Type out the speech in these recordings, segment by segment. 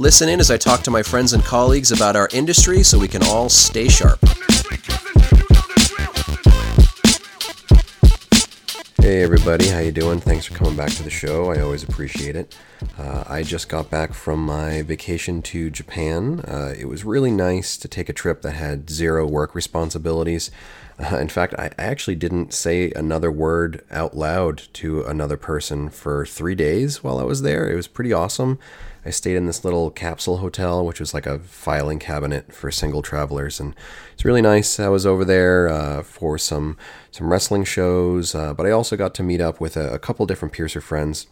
Listen in as I talk to my friends and colleagues about our industry so we can all stay sharp. Hey everybody, how you doing? Thanks for coming back to the show. I always appreciate it. Uh, I just got back from my vacation to Japan. Uh, it was really nice to take a trip that had zero work responsibilities. Uh, in fact, I actually didn't say another word out loud to another person for three days while I was there. It was pretty awesome. I stayed in this little capsule hotel, which was like a filing cabinet for single travelers, and it's really nice. I was over there uh, for some some wrestling shows, uh, but I also got to meet up with a, a couple different piercer friends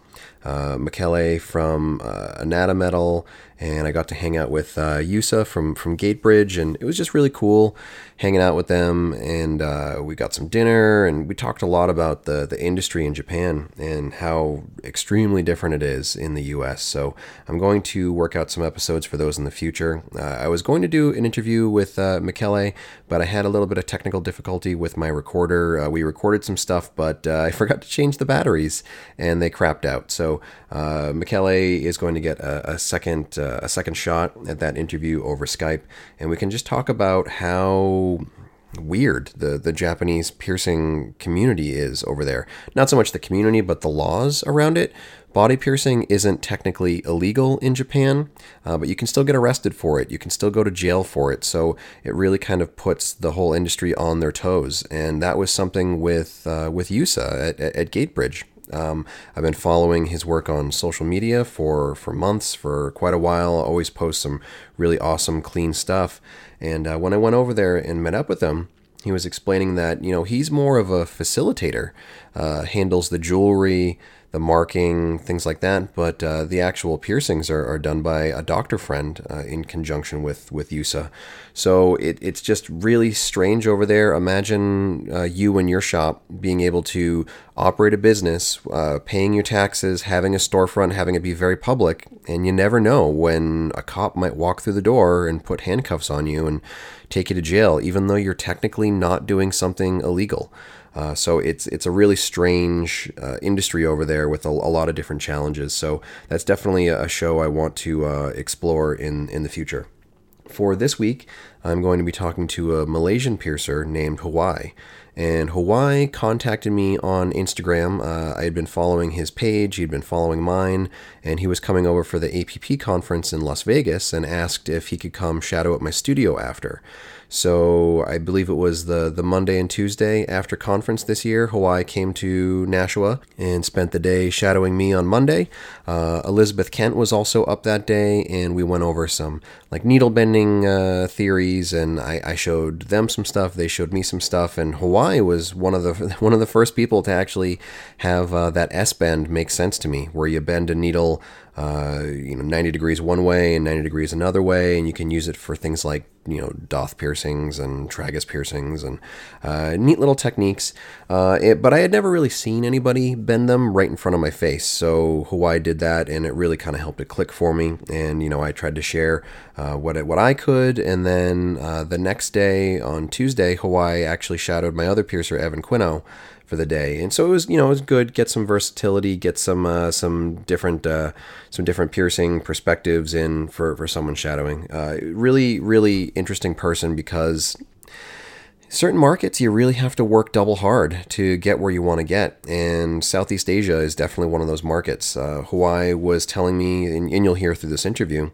uh, Michele from uh, Anatometal, and I got to hang out with uh, Yusa from from Gatebridge, and it was just really cool hanging out with them. And uh, we got some dinner, and we talked a lot about the the industry in Japan and how extremely different it is in the U.S. So I'm going to work out some episodes for those in the future. Uh, I was going to do an interview with uh, Michele, but I had a little bit of technical difficulty with my recorder. Uh, we recorded some stuff, but uh, I forgot to change the batteries, and they crapped out. So uh, Michele is going to get a, a second uh, a second shot at that interview over Skype, and we can just talk about how weird the the Japanese piercing community is over there. Not so much the community, but the laws around it. Body piercing isn't technically illegal in Japan, uh, but you can still get arrested for it. You can still go to jail for it. So it really kind of puts the whole industry on their toes. And that was something with uh, with Yusa at, at, at Gatebridge. Um, I've been following his work on social media for, for months, for quite a while. always post some really awesome, clean stuff. And uh, when I went over there and met up with him, he was explaining that you know he's more of a facilitator, uh, handles the jewelry, the marking, things like that. But uh, the actual piercings are, are done by a doctor friend uh, in conjunction with with Yusa. So it, it's just really strange over there. Imagine uh, you and your shop being able to operate a business, uh, paying your taxes, having a storefront, having it be very public, and you never know when a cop might walk through the door and put handcuffs on you and take you to jail, even though you're technically not doing something illegal. Uh, so it's it's a really strange uh, industry over there with a, a, lot of different challenges. So that's definitely a show I want to uh, explore in in the future. For this week, I'm going to be talking to a Malaysian piercer named Hawaii. And Hawaii contacted me on Instagram. Uh, I had been following his page, he'd been following mine, and he was coming over for the APP conference in Las Vegas and asked if he could come shadow at my studio after. So I believe it was the, the Monday and Tuesday after conference this year. Hawaii came to Nashua and spent the day shadowing me on Monday. Uh, Elizabeth Kent was also up that day, and we went over some like needle bending uh, theories, and I, I showed them some stuff. They showed me some stuff, and Hawaii was one of the one of the first people to actually have uh, that S bend make sense to me, where you bend a needle uh, you know, 90 degrees one way and 90 degrees another way, and you can use it for things like you know daith piercings and tragus piercings and uh, neat little techniques. Uh, it, but I had never really seen anybody bend them right in front of my face, so Hawaii did that, and it really kind of helped it click for me. And you know, I tried to share uh, what what I could, and then uh, the next day on Tuesday, Hawaii actually shadowed my other piercer, Evan Quino for the day. And so it was, you know, it was good. Get some versatility, get some uh, some different uh, some different piercing perspectives in for for someone shadowing. Uh, really, really interesting person because certain markets you really have to work double hard to get where you want to get and southeast asia is definitely one of those markets. Uh, hawaii was telling me and, and, you'll hear through this interview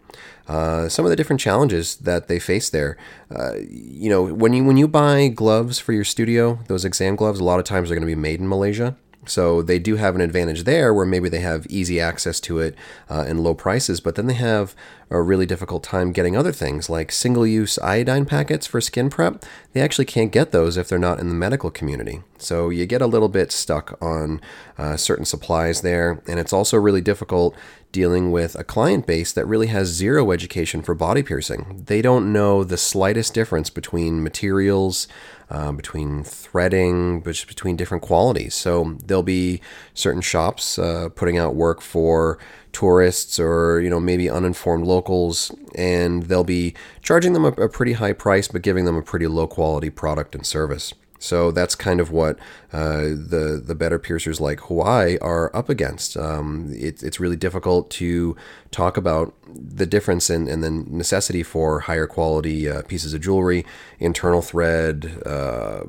uh, some of the different challenges that they face there. Uh, you know when you when you buy gloves for your studio those exam gloves a lot of times are going to be made in malaysia so they do have an advantage there where maybe they have easy access to it uh, and low prices, but then they have a really difficult time getting other things like single use iodine packets for skin prep. They actually can't get those if they're not in the medical community. So you get a little bit stuck on uh, certain supplies there, and it's also really difficult dealing with a client base that really has zero education for body piercing. They don't know the slightest difference between materials, uh, between threading, but just between different qualities. So there'll be certain shops uh, putting out work for tourists or you know maybe uninformed locals, and they'll be charging them a, a pretty high price, but giving them a pretty low quality product and service. So that's kind of what uh, the the better piercers like Hawaii are up against. Um, it, it's really difficult to talk about the difference and the necessity for higher quality uh, pieces of jewelry, internal thread, uh,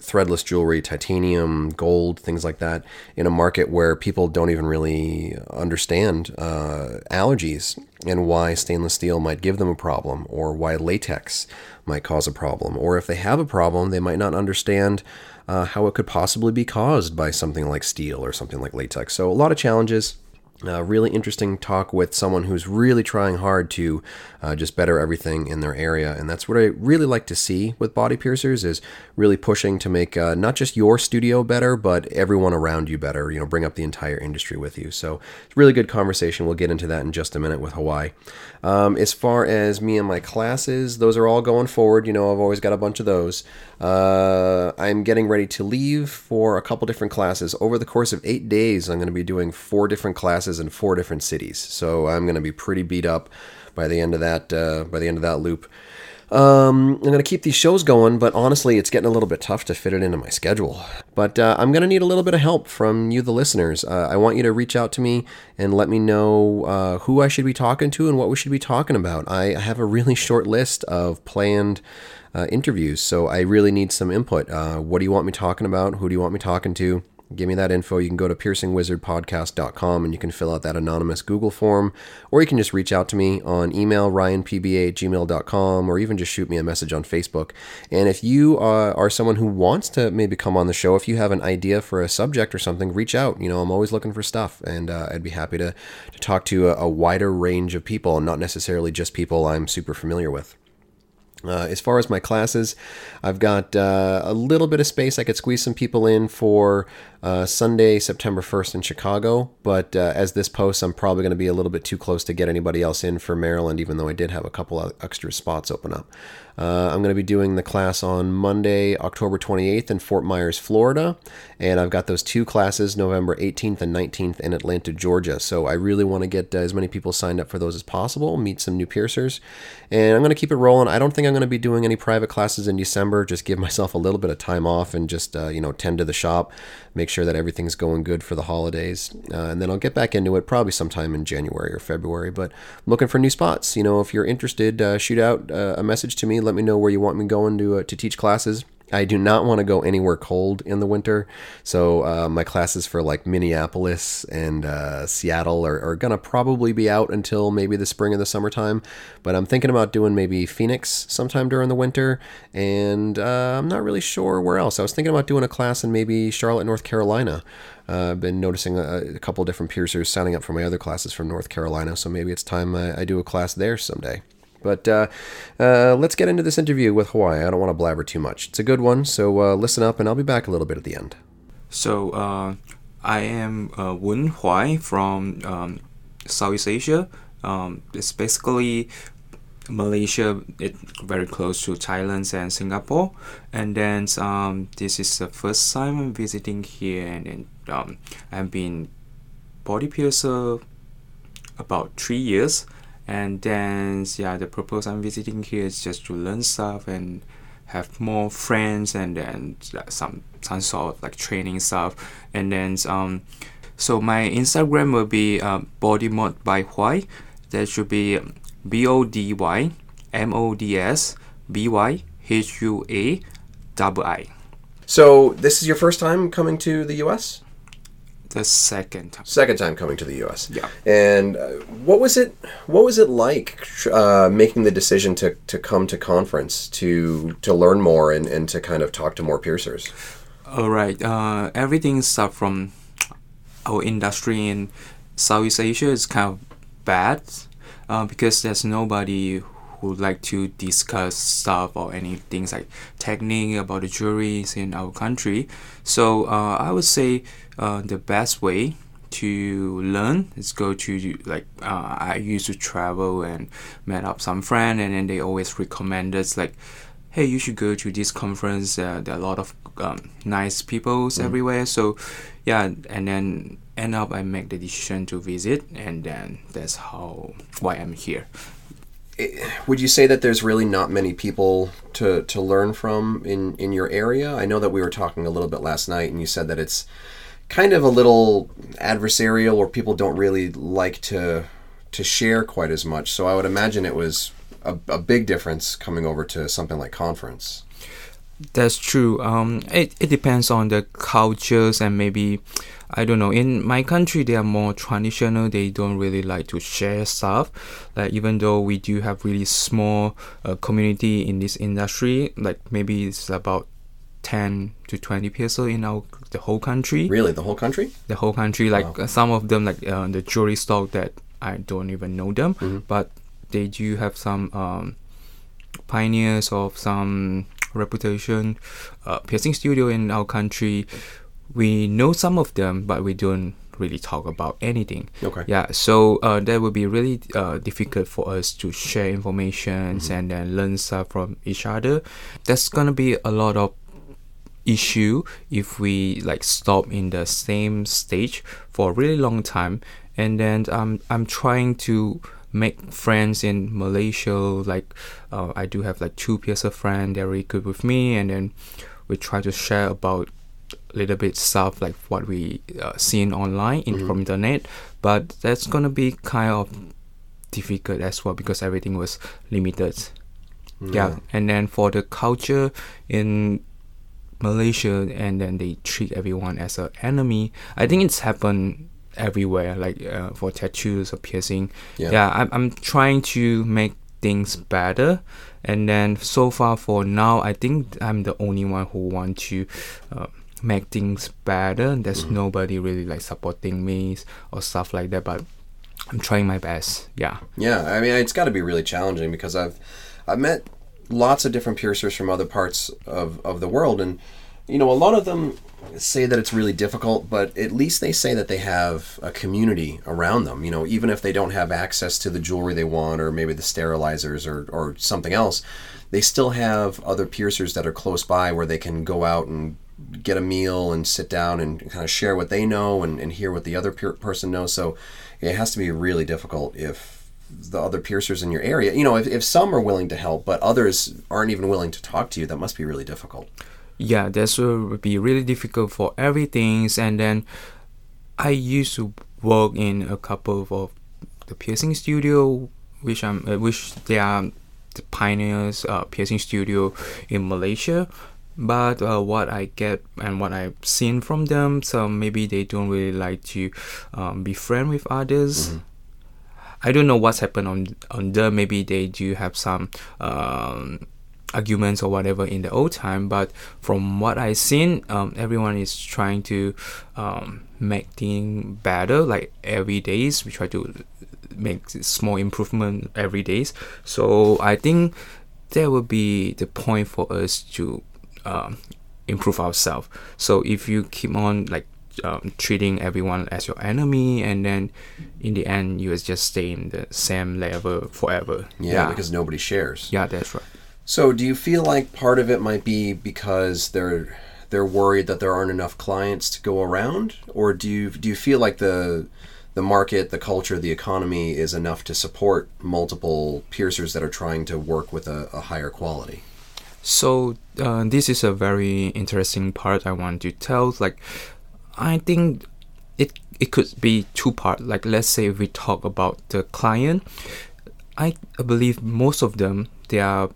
threadless jewelry, titanium, gold, things like that, in a market where people don't even really understand uh, allergies and why stainless steel might give them a problem or why latex might cause a problem. Or if they have a problem, they might not understand uh, how it could possibly be caused by something like steel or something like latex. So, a lot of challenges. Uh, really interesting talk with someone who's really trying hard to uh, just better everything in their area, and that's what I really like to see with body piercers is really pushing to make uh, not just your studio better, but everyone around you better. You know, bring up the entire industry with you. So it's really good conversation. We'll get into that in just a minute with Hawaii. Um, as far as me and my classes, those are all going forward. You know, I've always got a bunch of those. Uh, I'm getting ready to leave for a couple different classes. Over the course of eight days, I'm going to be doing four different classes in four different cities. So I'm going to be pretty beat up by the end of that. Uh, by the end of that loop. Um, I'm going to keep these shows going, but honestly, it's getting a little bit tough to fit it into my schedule. But uh, I'm going to need a little bit of help from you, the listeners. Uh, I want you to reach out to me and let me know uh, who I should be talking to and what we should be talking about. I have a really short list of planned uh, interviews, so I really need some input. Uh, what do you want me talking about? Who do you want me talking to? Give me that info. You can go to piercingwizardpodcast.com and you can fill out that anonymous Google form, or you can just reach out to me on email, ryanpba gmail.com, or even just shoot me a message on Facebook. And if you uh, are someone who wants to maybe come on the show, if you have an idea for a subject or something, reach out. You know, I'm always looking for stuff, and uh, I'd be happy to, to talk to a, a wider range of people not necessarily just people I'm super familiar with. Uh, as far as my classes, I've got uh, a little bit of space. I could squeeze some people in for uh, Sunday, September 1st in Chicago. But uh, as this posts, I'm probably going to be a little bit too close to get anybody else in for Maryland, even though I did have a couple of extra spots open up. Uh, I'm going to be doing the class on Monday, October 28th in Fort Myers, Florida. And I've got those two classes, November 18th and 19th in Atlanta, Georgia. So I really want to get uh, as many people signed up for those as possible, meet some new piercers. And I'm going to keep it rolling. I don't think I'm going to be doing any private classes in December. Just give myself a little bit of time off and just, uh, you know, tend to the shop, make sure that everything's going good for the holidays. Uh, and then I'll get back into it probably sometime in January or February. But looking for new spots. You know, if you're interested, uh, shoot out uh, a message to me. Let me know where you want me going to, uh, to teach classes. I do not want to go anywhere cold in the winter. So uh, my classes for like Minneapolis and uh, Seattle are, are to probably be out until maybe the spring or the summertime. But I'm thinking about doing maybe Phoenix sometime during the winter. And uh, I'm not really sure where else. I was thinking about doing a class in maybe Charlotte, North Carolina. Uh, I've been noticing a, a, couple different piercers signing up for my other classes from North Carolina. So maybe it's time I, I do a class there someday. But uh, uh, let's get into this interview with Hawaii. I don't want to blabber too much. It's a good one, so uh, listen up, and I'll be back a little bit at the end. So uh, I am uh, Wen Huai from um, Southeast Asia. Um, it's basically Malaysia, it very close to Thailand and Singapore. And then um, this is the first time I'm visiting here, and then um, I've been body piercer about three years and then yeah the purpose i'm visiting here is just to learn stuff and have more friends and then some some sort of like training stuff. And then um so my instagram will be uh, body mod by why that should be b-o-d-y m-o-d-s b-y h-u-a double i. So this is your first time coming to the us the second time. Second time coming to the U.S. Yeah. And uh, what was it? What was it like uh, making the decision to, to come to conference to to learn more and, and to kind of talk to more piercers? All right. Uh, everything starts from our industry in Southeast Asia is kind of bad uh, because there's nobody who like to discuss stuff or any things like technique about the juries in our country. So uh, I would say uh, the best way to learn. Let's go to like uh, I used to travel and met up some friend, and then they always recommend us like, hey, you should go to this conference. Uh, there are a lot of um, nice peoples everywhere. So yeah, and then end up I make the decision to visit, and then that's how why I'm here. Eh, would you say that there's really not many people to, to learn from in, in your area? I know that we were talking a little bit last night, and you said that it's kind of a little adversarial, or people don't really like to to share quite as much. So I would imagine it was a, a big difference coming over to something like conference. That's true. Um, it, it depends on the cultures and maybe I don't know. In my country, they are more traditional. They don't really like to share stuff. Like even though we do have really small uh, community in this industry, like maybe it's about ten to twenty people in our the whole country. Really, the whole country? The whole country, like Wow. some of them, like uh, the jewelry stock that I don't even know them, but they do have some um, pioneers of some reputation uh, piercing studio in our country. We know some of them, but we don't really talk about anything. Okay. Yeah, so uh, that would be really uh, difficult for us to share information and then learn stuff from each other. That's gonna be a lot of issue if we like stop in the same stage for a really long time and then um, i'm trying to make friends in malaysia like uh, i do have like two peers of friends they're really good with me and then we try to share about a little bit stuff like what we uh, seen online in from internet but that's gonna be kind of difficult as well because everything was limited yeah and then for the culture in Malaysia and then they treat everyone as an enemy. I think it's happened everywhere, like uh, for tattoos or piercing. Yeah. I'm, I'm trying to make things better. And then so far for now, I think I'm the only one who want to uh, make things better. There's nobody really like supporting me or stuff like that, but I'm trying my best. Yeah. Yeah, I mean, it's got to be really challenging because I've I've met lots of different piercers from other parts of, of the world, and you know, a lot of them say that it's really difficult, but at least they say that they have a community around them. You know, even if they don't have access to the jewelry they want, or maybe the sterilizers, or or something else, they still have other piercers that are close by where they can go out and get a meal and sit down and kind of share what they know and, and hear what the other peer- person knows. So it has to be really difficult if the other piercers in your area, you know, if, if some are willing to help, but others aren't even willing to talk to you, that must be really difficult. Yeah that's will be really difficult for everything and then i used to work in a couple of the piercing studio which i'm uh, which they are the pioneers uh, piercing studio in malaysia. But uh, what i get and what i've seen from them so maybe they don't really like to um, be friend with others. I don't know what's happened on on them. Maybe they do have some um, arguments or whatever in the old time. But from what i've seen, um, everyone is trying to um, make things better. Like every days, we try to make small improvement every days. So I think that would be the point for us to um, improve ourselves. So if you keep on like um, treating everyone as your enemy, and then in the end you will just stay in the same level forever. Yeah, because nobody shares. yeah, that's right. So do you feel like part of it might be because they're they're worried that there aren't enough clients to go around, or do you do you feel like the the market, the culture, the economy is enough to support multiple piercers that are trying to work with a, a higher quality? So uh, this is a very interesting part I want to tell. Like, I think it it could be two part. Like, let's say we talk about the client, I believe most of them they are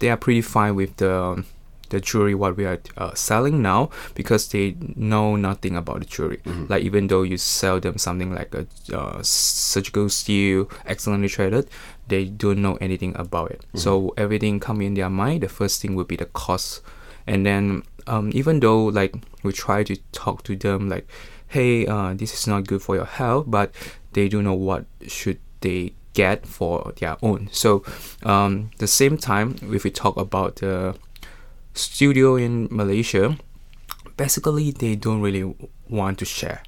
they are pretty fine with the the jewelry what we are uh, selling now because they know nothing about the jewelry. Like even though you sell them something like a uh, surgical steel, externally threaded, they don't know anything about it. So everything come in their mind. The first thing would be the cost, and then um, even though like we try to talk to them like, hey, uh, this is not good for your health, but they don't know what should they get for their own. So um, the same time, if we talk about the studio in Malaysia, basically they don't really want to share.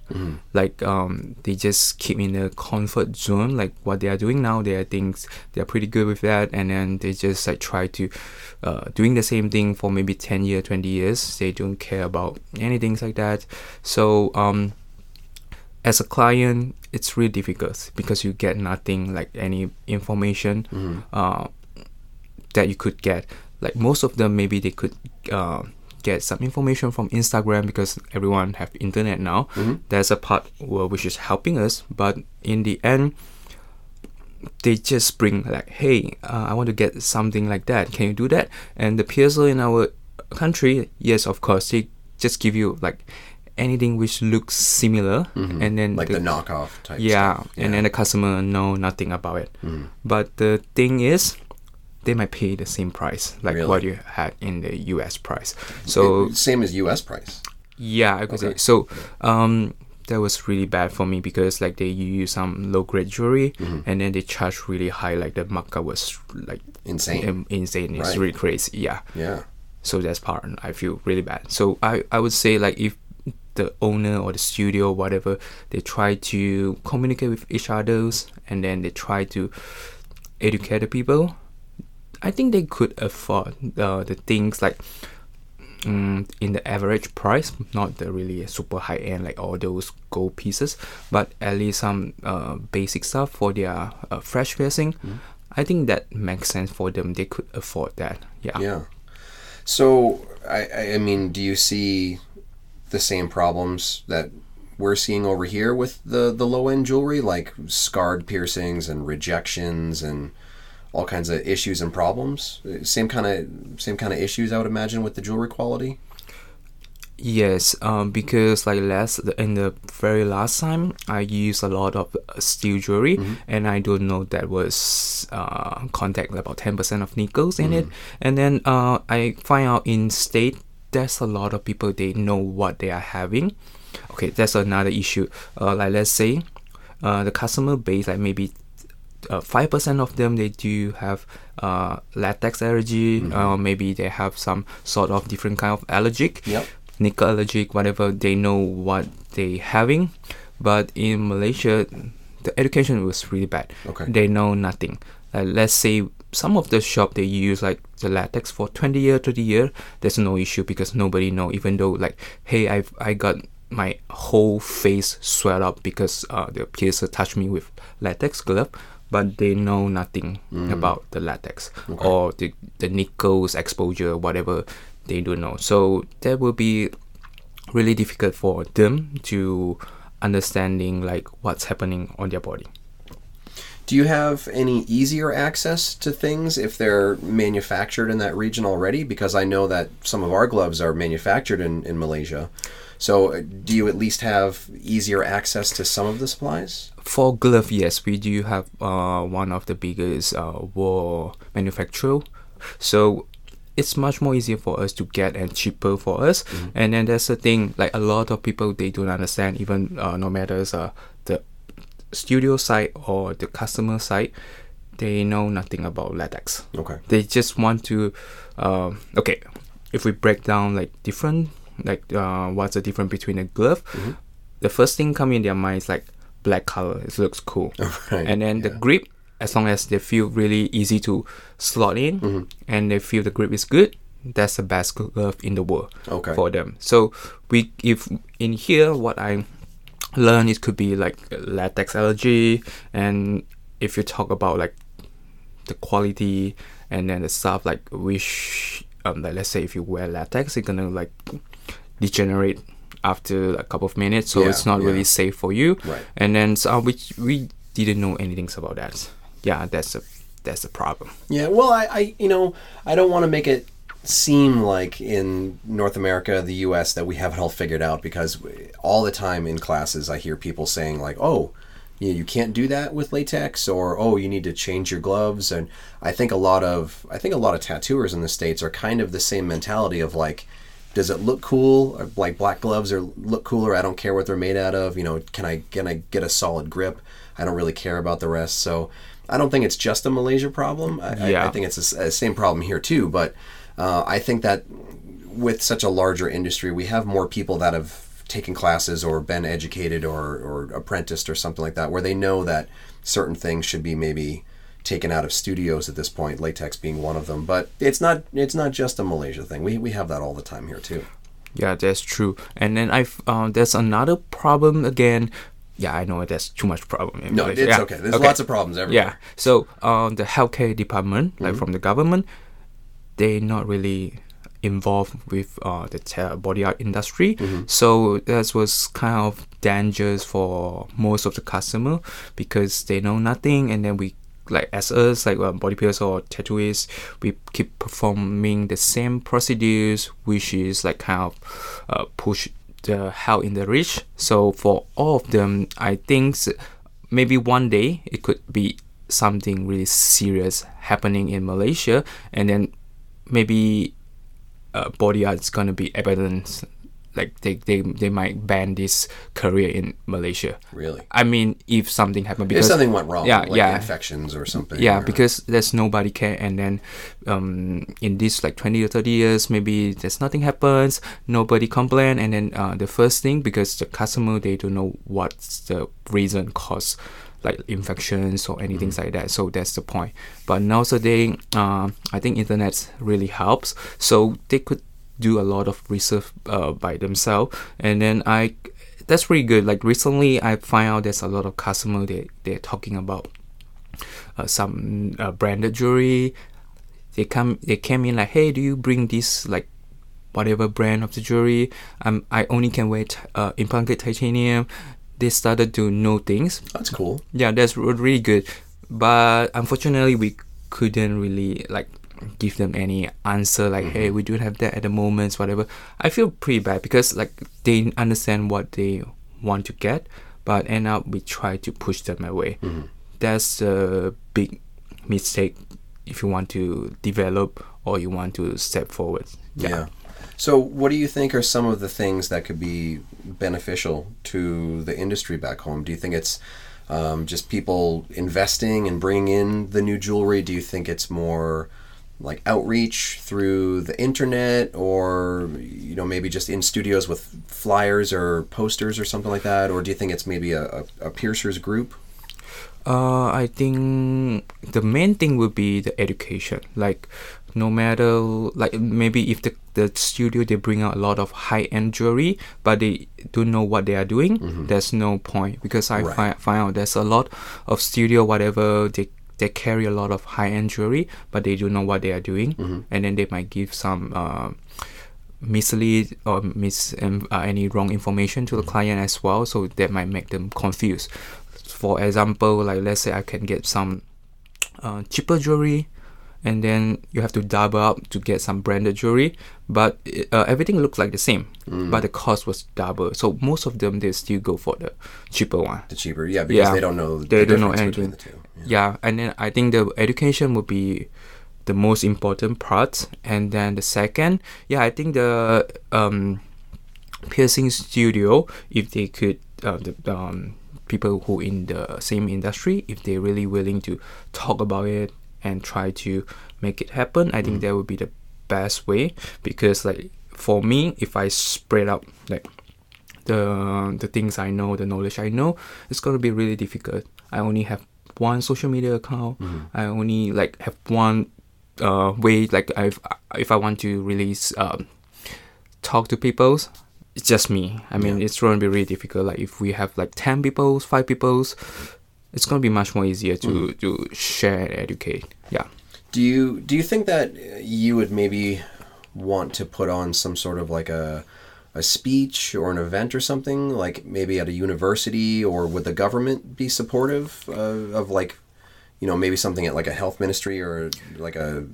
Like um, they just keep in the comfort zone. Like what they are doing now, they are things they are pretty good with that, and then they just like try to uh, doing the same thing for maybe ten year, twenty years. They don't care about anything like that. So um, as a client, it's really difficult because you get nothing like any information uh, that you could get. Like most of them, maybe they could uh, get some information from Instagram because everyone have internet now. There's a part which is helping us, but in the end, they just bring like, hey, uh, I want to get something like that. Can you do that? And the PSO in our country, yes, of course, they just give you like anything which looks similar, and then like the, knockoff type. yeah, stuff. and then the customer know nothing about it. But the thing is, they might pay the same price like Really? what you had in the U.S. price. So same as U.S. price. yeah, I could Okay. say so. Um, that was really bad for me because like they use some low grade jewelry Mm-hmm. and then they charge really high. Like the markup was like Insane. um, insane. It's Right. really crazy. Yeah. Yeah. So that's part I feel really bad. So I, I would say like if the owner or the studio or whatever they try to communicate with each others and then they try to educate the people, I think they could afford uh, the things like mm, in the average price, not the really super high end like all those gold pieces, but at least some uh, basic stuff for their uh, fresh piercing. I think that makes sense for them. They could afford that. Yeah. Yeah. So I I mean, do you see the same problems that we're seeing over here with the the low end jewelry, like scarred piercings and rejections and all kinds of issues and problems? Same kind of same kind of issues, I would imagine, with the jewelry quality. Yes, um, because like last in the very last time I used a lot of uh, steel jewelry, and I don't know that was uh, contact about ten percent of nickels in it, and then uh, I find out in state there's a lot of people they know what they are having. Okay, that's another issue. Uh, like let's say, uh, the customer base like maybe uh, five percent of them they do have uh, latex allergy, uh, maybe they have some sort of different kind of allergic Yep. nickel allergic, whatever, they know what they having. But in Malaysia, the education was really bad. Okay. They know nothing. Like let's say some of the shop they use like the latex for 20 year, 30 year, there's no issue because nobody know. Even though like, hey, I've I got my whole face swelled up because uh, the piercer touched me with latex glove, but they know nothing about the latex or the, the nickels exposure, whatever they don't know. So that will be really difficult for them to understanding like what's happening on their body. Do you have any easier access to things if they're manufactured in that region already? Because I know that some of our gloves are manufactured in, in Malaysia. So, uh, do you at least have easier access to some of the supplies? For glove, yes, we do have uh, one of the biggest uh, wool manufacturer. So it's much more easier for us to get and cheaper for us. And then there's the thing like a lot of people they don't understand even uh, no matter uh, studio side or the customer side, they know nothing about latex. Okay. They just want to, um, okay, if we break down like different, like uh, what's the difference between a glove, the first thing coming in their mind is like black color. It looks cool, Right, and then the grip, as long as they feel really easy to slot in, Mm-hmm. and they feel the grip is good, that's the best glove in the world Okay. for them. So we, if in here, what I learn it could be like latex allergy, and if you talk about like the quality and then the stuff like which um like let's say if you wear latex it's gonna like degenerate after a couple of minutes so Yeah, it's not yeah. really safe for you Right. and then so which we didn't know anything about that yeah that's a that's the problem Yeah, well, I, I you know, I don't want to make it seem like in North America, the U.S., that we have it all figured out because all the time in classes I hear people saying like, "Oh, you, you can't do that with latex," or "Oh, you need to change your gloves." And I think a lot of I think a lot of tattooers in the states are kind of the same mentality of like. Does it look cool? Or, Like black gloves or look cooler? I don't care what they're made out of. You know, can I can I get a solid grip? I don't really care about the rest. So I don't think it's just a Malaysia problem. I, I- I think it's the uh, same problem here too. But uh, I think that with such a larger industry, we have more people that have taken classes or been educated or, or apprenticed or something like that, where they know that certain things should be maybe taken out of studios at this point, latex being one of them. But it's not it's not just a Malaysia thing. We, we have that all the time here too. Yeah, that's true. And then I've uh, there's another problem again. Yeah, I know it that's too much problem. in No, Malaysia. it's Yeah, okay. There's lots of problems everywhere. Yeah. So um, the healthcare department, Mm-hmm. like from the government, they not really involved with uh, the te- body art industry. Mm-hmm. So that was kind of dangerous for most of the customer because they know nothing, and then we like as us like um, body piercers or tattooists, we keep performing the same procedures, which is like kind of uh, push the hell in the rich. So for all of them, I think maybe one day it could be something really serious happening in Malaysia, and then maybe uh, body art is gonna be evidence. Like they, they, they might ban this career in Malaysia. Really? I mean, if something happened If something went wrong, yeah, like yeah, infections or something. yeah, or- because there's nobody care, and then um, in this like twenty or thirty years, maybe there's nothing happens, nobody complain, and then uh, the first thing because the customer they don't know what's the reason cause like infections or anything like that. So that's the point. But nowadays, uh, I think internet really helps. So they could do a lot of research uh, by themselves, and then I that's really good. Like recently, I find out there's a lot of customer they they're talking about uh, some uh, branded jewelry. They come they came in like, hey, do you bring this like whatever brand of the jewelry? Um, I only can wear t- uh, implanted titanium. They started to know things. That's cool. Yeah, that's really good. But unfortunately, we couldn't really like give them any answer like, hey, mm-hmm. we don't have that at the moment, whatever. I feel pretty bad because like they understand what they want to get, but end up we try to push them away. Mm-hmm. That's a big mistake if you want to develop or you want to step forward. Yeah. So, what do you think are some of the things that could be beneficial to the industry back home? Do you think it's um, just people investing and bringing in the new jewelry? Do you think it's more like outreach through the internet, or you know maybe just in studios with flyers or posters or something like that? Or do you think it's maybe a, a, a piercers group? Uh, I think the main thing would be the education. Like, no matter like maybe if the the studio they bring out a lot of high end jewelry, but they don't know what they are doing. There's no point because I Right. find find out there's a lot of studio whatever they they carry a lot of high end jewelry, but they don't know what they are doing, and then they might give some. Uh, mislead or mis um, uh, any wrong information to the client as well so that might make them confused for example like let's say i can get some uh, cheaper jewelry and then you have to double up to get some branded jewelry but uh, everything looks like the same but the cost was double so most of them they still go for the cheaper one The cheaper, yeah, because Yeah. they don't know. They the don't know difference between anything. The two. yeah and then i think the education would be the most important part and then the second yeah i think the um piercing studio if they could uh, the um people who in the same industry if they're really willing to talk about it and try to make it happen i think that would be the best way because like for me if i spread out like the the things I know, the knowledge I know, it's gonna be really difficult. I only have one social media account. I only like have one uh, way. Like if if I want to release um, talk to people, it's just me. I mean, Yeah. it's gonna be really difficult. Like if we have like ten people, five people, it's gonna be much more easier to mm. to share and educate. Yeah. Do you do you think that you would maybe want to put on some sort of like a a speech or an event or something like maybe at a university or would the government be supportive of, of like you know maybe something at like a health ministry or like a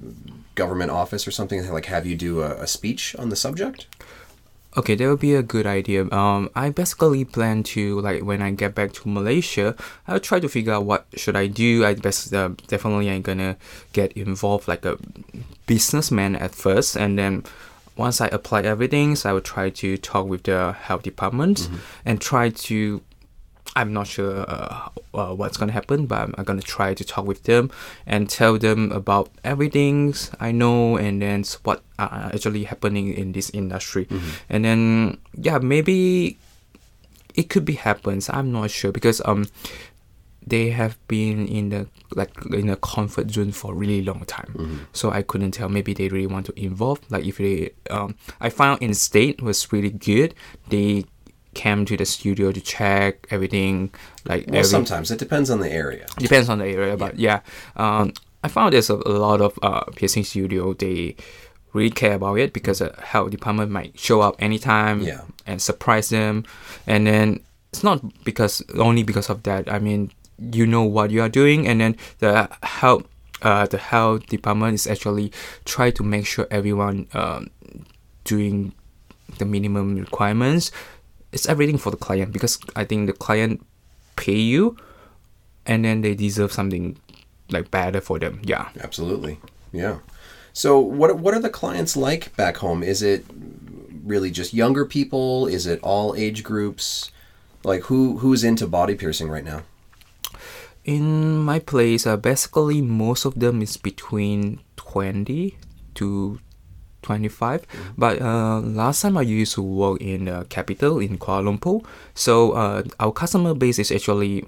government office or something like have you do a, a speech on the subject Okay, that would be a good idea. Um, I basically plan to like when I get back to Malaysia, I'll try to figure out what should I do. I best uh, definitely I'm gonna get involved like a businessman at first, and then once I apply everything, so I will try to talk with the health department and try to I'm not sure uh, uh, what's gonna happen, but I'm, I'm gonna try to talk with them and tell them about everything I know and then what are actually happening in this industry, and then yeah, maybe it could be happens. I'm not sure because um they have been in the like in a comfort zone for a really long time. So I couldn't tell. Maybe they really want to involve. Like if they, um, I found in state was really good. They came to the studio to check everything. Like Well, every, sometimes it depends on the area. depends on the area, but yeah, um, I found there's a, a lot of uh, piercing studio. They really care about it because the health department might show up anytime Yeah. and surprise them, and then it's not because only because of that. I mean, you know what you are doing, and then the health. Uh, the health department is actually try to make sure everyone um, doing the minimum requirements. It's everything for the client because I think the client pay you and then they deserve something like better for them. Yeah. Absolutely. Yeah. So what what are the clients like back home? Is it really just younger people? Is it all age groups? Like who who's into body piercing right now? In my place, uh, basically most of them is between 20 to 25 but uh, last time i used to work in the capital in kuala lumpur so uh, our customer base is actually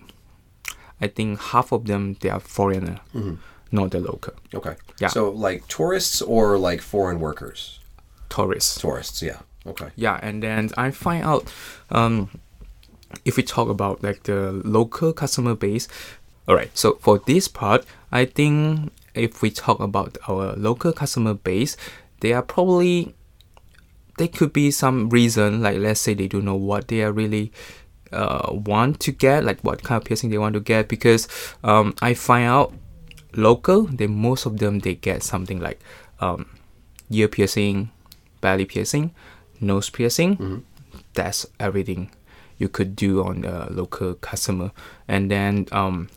i think half of them they are foreigner not the local Okay. Yeah. So like tourists or like foreign workers? tourists Tourists, yeah. Okay. yeah and then i find out um if we talk about like the local customer base all right so for this part i think if we talk about our local customer base they are probably there could be some reason like let's say they don't know what they are really uh, want to get like what kind of piercing they want to get because um, i find out local they most of them they get something like um, ear piercing belly piercing nose piercing. That's everything you could do on a local customer. And then um,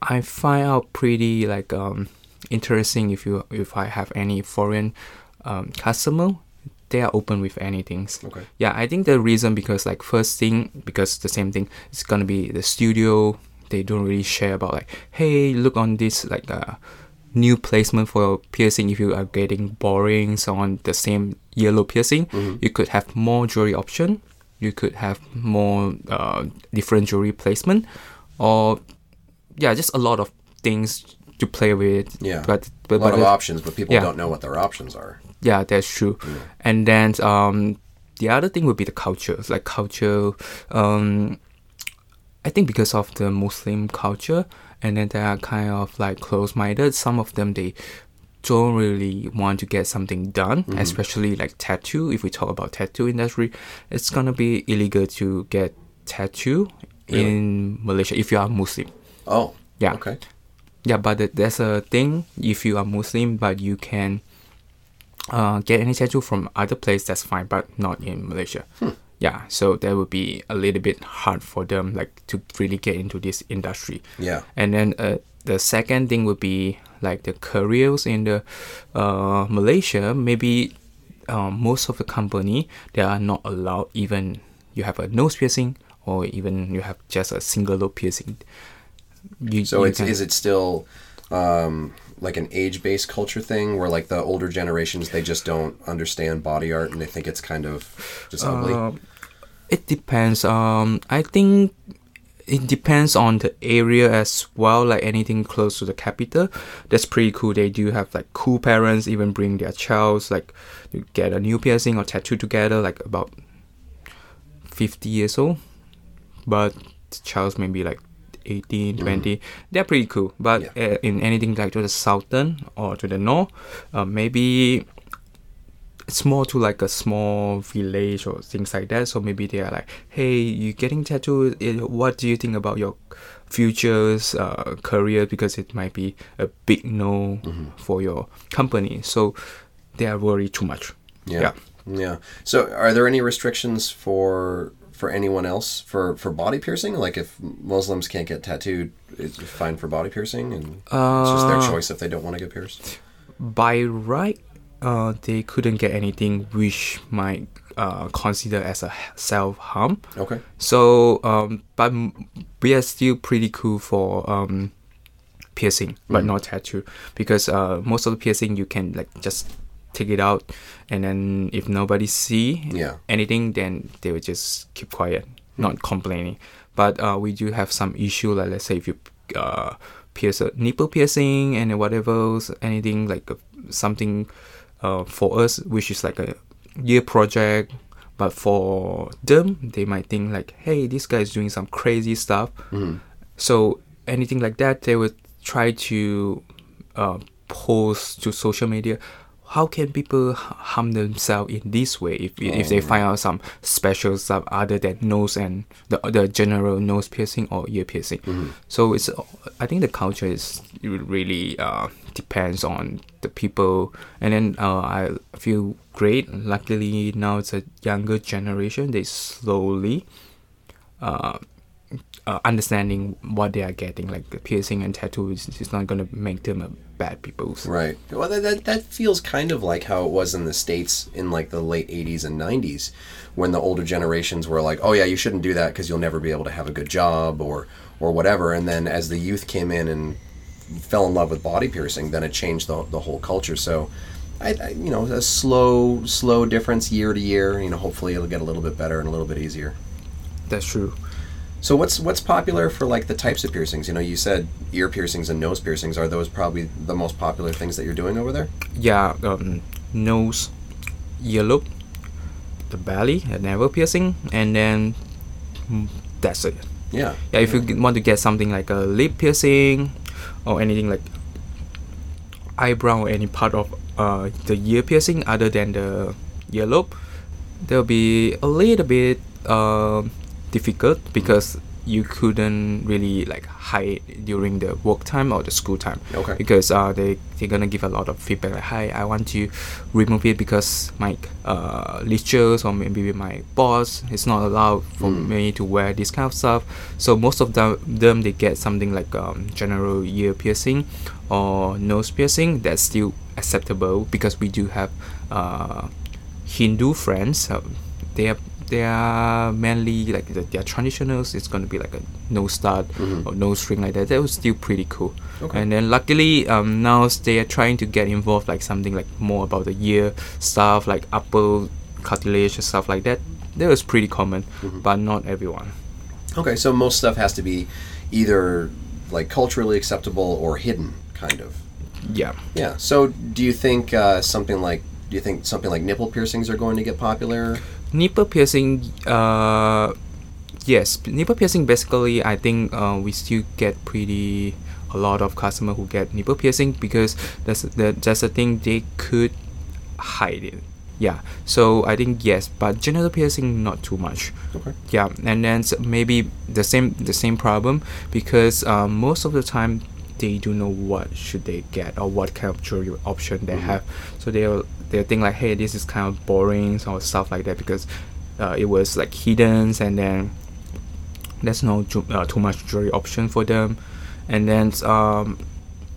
I find out pretty like um, interesting if you if I have any foreign um, customer they are open with anything Okay. yeah I think the reason because like first thing because the same thing it's gonna be the studio they don't really share about like hey look on this like uh, new placement for piercing. If you are getting boring so on the same yellow piercing you could have more jewelry option. You could have more uh, different jewelry placement. Or yeah just a lot of things to play with Yeah. but but, a lot but of options, but people yeah. don't know what their options are. yeah, that's true. And then um, the other thing would be the culture. It's Like culture, um, I think because of the Muslim culture, and then they are kind of like close-minded. Some of them they don't really want to get something done, especially like tattoo. If we talk about tattoo industry, it's gonna be illegal to get tattoo in Malaysia if you are Muslim. Oh. Yeah. Okay. Yeah, but th- there's a thing if you are Muslim, but you can uh, get any tattoo from other place. That's fine, but not in Malaysia. Yeah, so that would be a little bit hard for them, like to really get into this industry. Yeah. And then uh, the second thing would be like the careers in the uh, Malaysia. Maybe um, most of the company they are not allowed even you have a nose piercing or even you have just a single lobe piercing. You, So you it's can- is it still um, like an age-based culture thing where like the older generations they just don't understand body art and they think it's kind of just ugly? Uh, it depends. Um, I think it depends on the area as well. Like anything close to the capital, that's pretty cool. They do have like cool parents even bring their childs like to get a new piercing or tattoo together. Like about fifty years old, but the child's maybe like 18, 20. They're pretty cool. But Yeah. uh, in anything like to the southern or to the north, uh, maybe it's more to like a small village or things like that. So maybe they are like, hey, you're getting tattooed? eh, What do you think about your futures uh, career? Because it might be a big no for your company. So they are worried too much. Yeah. Yeah. So are there any restrictions for for anyone else for for body piercing? Like if Muslims can't get tattooed, it's fine for body piercing and it's just their Uh, choice if they don't want to get pierced. By right, uh, they couldn't get anything which might uh, consider as a self harm. Okay. So, um, but we are still pretty cool for um, piercing, but not tattoo, because uh, most of the piercing you can like just take it out, and then if nobody see Yeah. anything, then they will just keep quiet, not complaining. But uh, we do have some issue, like let's say if you uh, pierce a nipple piercing and whatever, anything like uh, something uh, for us, which is like a year project. But for them, they might think like, "Hey, this guy is doing some crazy stuff." So anything like that, they would try to uh, post to social media. How can people harm themselves in this way if, if they find out some special stuff other than nose and the the general nose piercing or ear piercing? So it's I think the culture is really uh, depends on the people, and then uh, I feel great. Luckily now it's a younger generation. They slowly uh, uh, understanding what they are getting, like the piercing and tattoo is, is not gonna make them a bad people. Right. Well, that, that that feels kind of like how it was in the states in like the late '80s and '90s, when the older generations were like, "Oh yeah, you shouldn't do that because you'll never be able to have a good job or or whatever." And then as the youth came in and fell in love with body piercing, then it changed the the whole culture. So. I, I, you know, a slow, slow difference year to year. You know, hopefully it'll get a little bit better and a little bit easier. That's true. So what's what's popular for like the types of piercings? You know, you said ear piercings and nose piercings. Are those probably the most popular things that you're doing over there? Yeah, um, nose, earlobe, the belly, a navel piercing, and then mm, that's it. Yeah. Yeah, if you want to get something like a lip piercing or anything like eyebrow or any part of uh, the ear piercing other than the earlobe, there'll be a little bit um difficult because you couldn't really like hide during the work time or the school time. Okay. because uh, they they're gonna give a lot of feedback like hi I want to remove it because my uh, lecturers or maybe my boss is not allowed for me to wear this kind of stuff. So most of them, them they get something like um, general ear piercing or nose piercing that's still acceptable because we do have uh, Hindu friends. Uh, they are they are mainly like the, their traditionals. It's going to be like a no stud or no string like that. That was still pretty cool. Okay. and then luckily um, now they are trying to get involved like something like more about the ear stuff like upper cartilage and stuff like that. That was pretty common but not everyone. Okay, so most stuff has to be either like culturally acceptable or hidden, kind of. yeah. Yeah. So do you think uh, something like do you think something like nipple piercings are going to get popular? nipple piercing uh yes. Nipple piercing basically i think uh, we still get pretty a lot of customer who get nipple piercing because that's the that's the thing they could hide it. Yeah. So i think yes but genital piercing not too much. Okay. yeah. And then maybe the same the same problem because um, most of the time they don't know what should they get or what kind of jewelry option they have. So they'll they'll think like hey this is kind of boring or stuff like that because uh, it was like hidden and then there's no ju- uh, too much jewelry option for them and then um,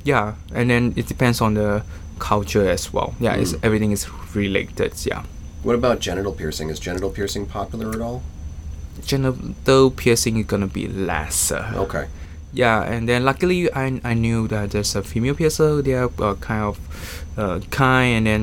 yeah and then it depends on the culture as well yeah it's, everything is related yeah What about genital piercing? Is genital piercing popular at all? genital piercing is gonna be less. Okay. yeah and then luckily I, I knew that there's a female piercer they are uh, kind of uh, kind and then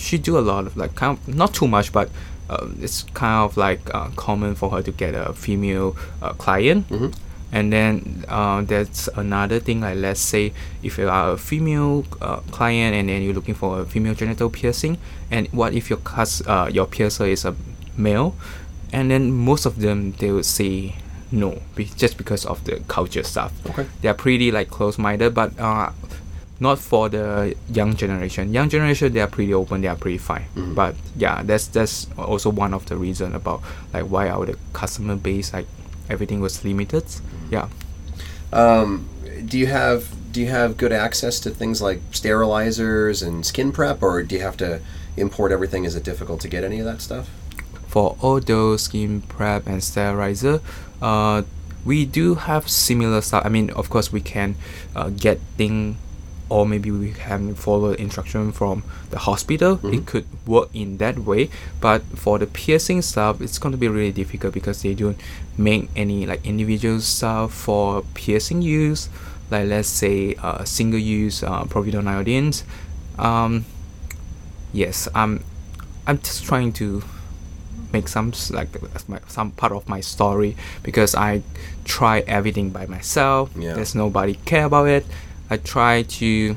she do a lot of like kind of not too much but uh, it's kind of like uh, common for her to get a female uh, client Mhm. and then uh, there's another thing like let's say if you are a female uh, client and then you're looking for a female genital piercing and what if your cus- uh, your piercer is a male and then most of them they would say no be- just because of the culture stuff Okay. they are pretty like close-minded but uh, not for the young generation young generation they are pretty open they are pretty fine Mhm. but yeah that's that's also one of the reason about like why our customer base like everything was limited yeah Um, do you have do you have good access to things like sterilizers and skin prep, or do you have to import everything? Is it difficult to get any of that stuff? for all those skin prep and sterilizer uh, we do have similar stuff i mean of course we can uh, get thing or maybe we can follow instruction from the hospital. Mm-hmm. It could work in that way. But for the piercing stuff, it's going to be really difficult because they don't make any like individual stuff for piercing use. Like let's say uh, single use uh, povidone iodines. Um, yes, I'm I'm just trying to make some like some part of my story because I try everything by myself. Yeah. There's nobody care about it. I try to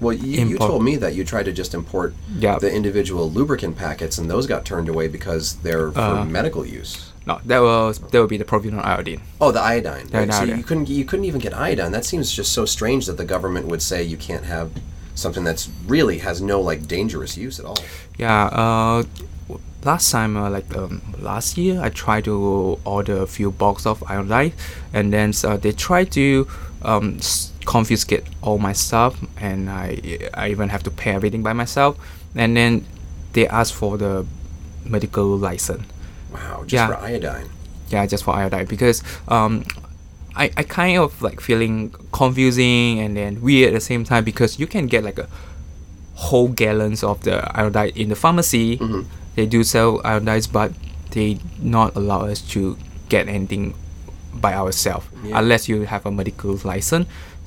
Well, you, you told me that you tried to just import Yeah. the individual lubricant packets, and those got turned away because they're for Uh, medical use. no that was that would be the povidone iodine. Oh, the iodine. The Right, So you couldn't you couldn't even get iodine. That seems just so strange that the government would say you can't have something that's really has no like dangerous use at all. Yeah. Uh, last time uh, like um, last year I tried to order a few box of iodine, and then uh, they tried to um, confiscate all my stuff, and I I even have to pay everything by myself, and then they asked for the medical license. Wow, just Yeah. for iodine. yeah just for iodine because um I, I kind of like feeling confusing and then weird at the same time because you can get like a whole gallons of the iodine in the pharmacy Mhm. They do sell iodides but they not allow us to get anything by ourselves Yeah. unless you have a medical license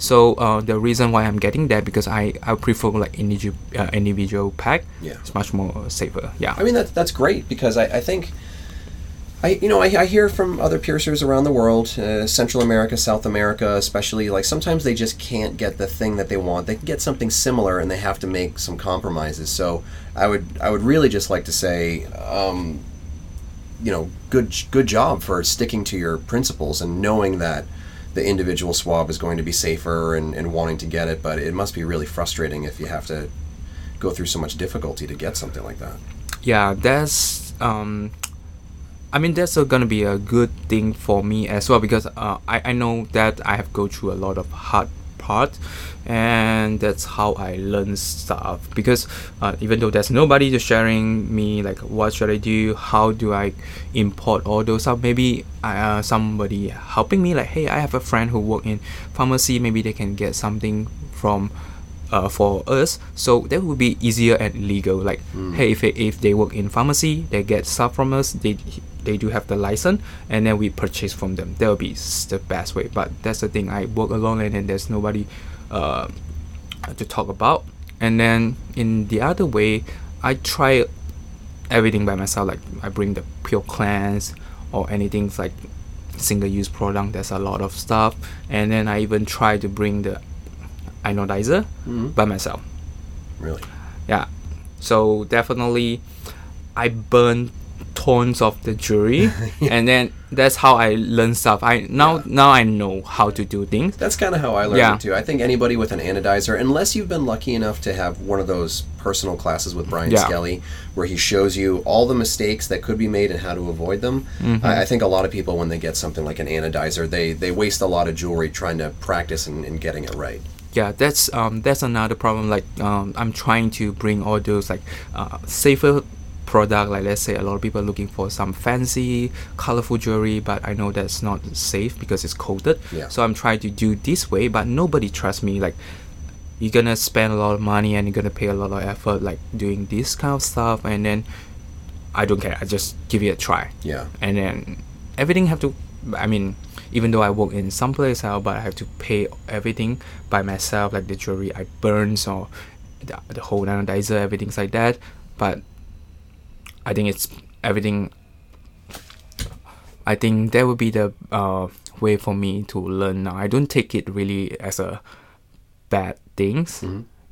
so uh, the reason why I'm getting that because I, I prefer like individual uh, individual pack Yeah. it's much more safer yeah I mean that's that's great because I, I think I you know I, I hear from other piercers around the world, uh, Central America, South America, especially like sometimes they just can't get the thing that they want. They can get something similar and they have to make some compromises. So I would I would really just like to say. Um, you know, good good job for sticking to your principles and knowing that the individual swab is going to be safer and, and wanting to get it, but it must be really frustrating if you have to go through so much difficulty to get something like that. yeah that's um i mean that's gonna be a good thing for me as well because uh, I, I know that i have go through a lot of hard part and that's how i learn stuff because uh, even though there's nobody to sharing me like what should i do how do i import all those stuff maybe uh, somebody helping me like hey i have a friend who work in pharmacy maybe they can get something from uh, for us. So that would be easier and legal like hey if, they- if they work in pharmacy they get stuff from us they they do have the license and then we purchase from them. That will be the best way. But that's the thing i work alone and then there's nobody uh, to talk about. And then in the other way i try everything by myself like i bring the pure cleanse or anything like single use product there's a lot of stuff. And then i even try to bring the anodizer Mhm. by myself. Really? yeah. So definitely i burn tons of the jewelry and then that's how i learn stuff i now Yeah. now i know how to do things That's kind of how I learned Yeah. it too. I think anybody with an anodizer, unless you've been lucky enough to have one of those personal classes with Brian. Skelly, where he shows you all the mistakes that could be made and how to avoid them. Mm-hmm. I, I think a lot of people, when they get something like an anodizer, they they waste a lot of jewelry trying to practice and, and getting it right. yeah that's um that's another problem like um i'm trying to bring all those like uh, safer product like let's say a lot of people are looking for some fancy colorful jewelry but i know that's not safe because it's coated Yeah. so i'm trying to do this way but nobody trusts me like you're gonna spend a lot of money and you're gonna pay a lot of effort like doing this kind of stuff and then i don't care i just give it a try Yeah. and then everything have to i mean even though i work in some place else but i have to pay everything by myself like the jewelry i burn, so the, the whole anodizer everything's like that but i think it's everything i think that would be the uh, way for me to learn now i don't take it really as a bad things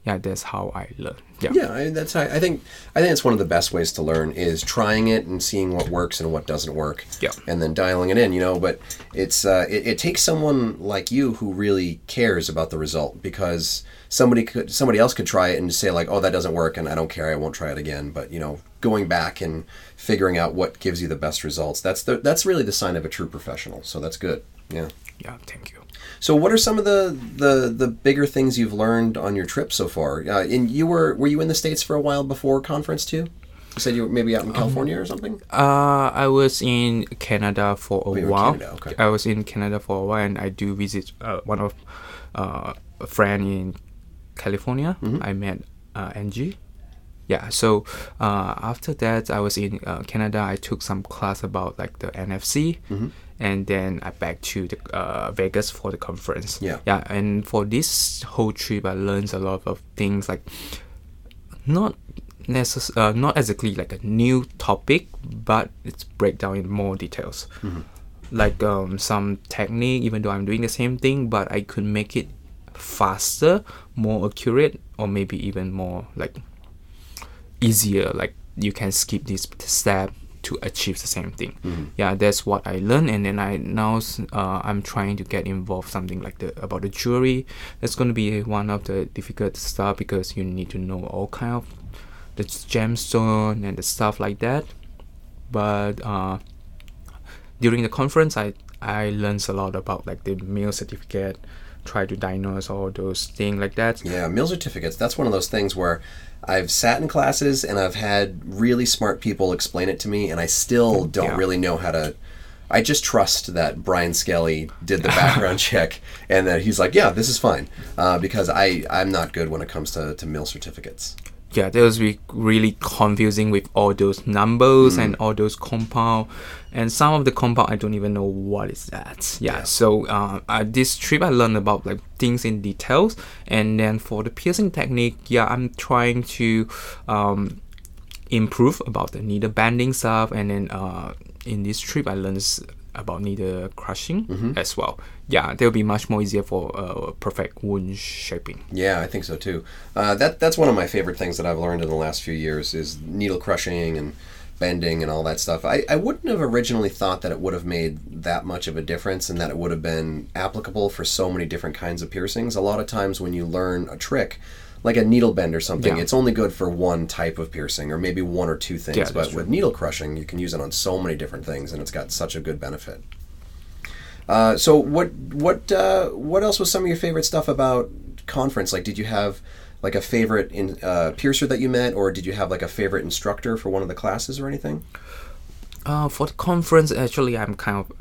yeah that's how i learn yeah Mm-hmm. Yeah, I, that's I, I think I think it's one of the best ways to learn is trying it and seeing what works and what doesn't work. Yeah. and then dialing it in. You know, but it's uh, it, it takes someone like you who really cares about the result because somebody could somebody else could try it and say like, oh, that doesn't work, and I don't care, I won't try it again. But you know, going back and figuring out what gives you the best results that's the that's really the sign of a true professional. So that's good. Yeah. yeah thank you So, what are some of the, the, the bigger things you've learned on your trip so far? Uh, and you were were you in the states for a while before conference too? You said you were maybe out in California or something. Uh, I was in Canada for a in while. Canada, okay. I was in Canada for a while, and I do visit uh, one of uh, a friend in California. I met uh, Angie. Yeah, so uh, after that, I was in uh, Canada. I took some class about like the NFC, and then I back to the uh, Vegas for the conference. Yeah. yeah, and for this whole trip, I learned a lot of things like not necess- uh, not exactly like a new topic, but it's breakdown in more details. Like um, some technique, even though I'm doing the same thing, but I could make it faster, more accurate, or maybe even more like easier. Like you can skip this step to achieve the same thing. Yeah, that's what I learned, and then I now uh, I'm trying to get involved something like the about the jewelry. That's going to be one of the difficult stuff because you need to know all kind of the gemstone and the stuff like that. But uh, during the conference, I I learned a lot about like the mill certificate, try to diagnose all those things like that. Yeah, mill certificates. That's one of those things where I've sat in classes and I've had really smart people explain it to me, and I still don't Yeah. really know how to. I just trust that Brian Skelly did the background check and that he's like, yeah, this is fine, uh, because I I'm not good when it comes to, to mill certificates. yeah, that was really confusing with all those numbers and all those compound, and some of the compound I don't even know what is that. Yeah, so uh, this trip I learned about like things in details, and then for the piercing technique, yeah, I'm trying to um, improve about the needle bending stuff, and then uh, in this trip I learned about needle crushing as well. Yeah, they'll be much more easier for uh, perfect wound shaping. Yeah, I think so too. Uh, that that's one of my favorite things that I've learned in the last few years is needle crushing and bending and all that stuff. I, I wouldn't have originally thought that it would have made that much of a difference and that it would have been applicable for so many different kinds of piercings. A lot of times when you learn a trick, like a needle bend or something, Yeah. it's only good for one type of piercing or maybe one or two things. Yeah, but true. with needle crushing, you can use it on so many different things and it's got such a good benefit. Uh, so what what uh, what else was some of your favorite stuff about conference? Like, did you have like a favorite in, uh, piercer that you met, or did you have like a favorite instructor for one of the classes or anything? Uh, for the conference, actually, I'm kind of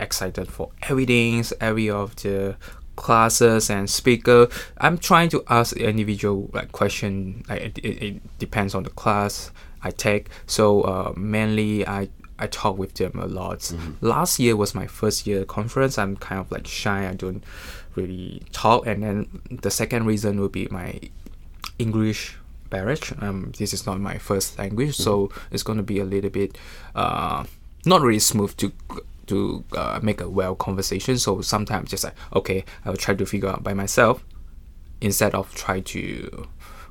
excited for everything, every of the classes and speaker. I'm trying to ask individual like question. Like it, it, it depends on the class I take. So uh, mainly I I talk with them a lot. Last year was my first year conference. I'm kind of like shy. I don't really talk. And then the second reason would be my English barrage. Um, this is not my first language, so it's going to be a little bit uh, not really smooth to to uh, make a well conversation. So sometimes just like okay, I will try to figure out by myself instead of try to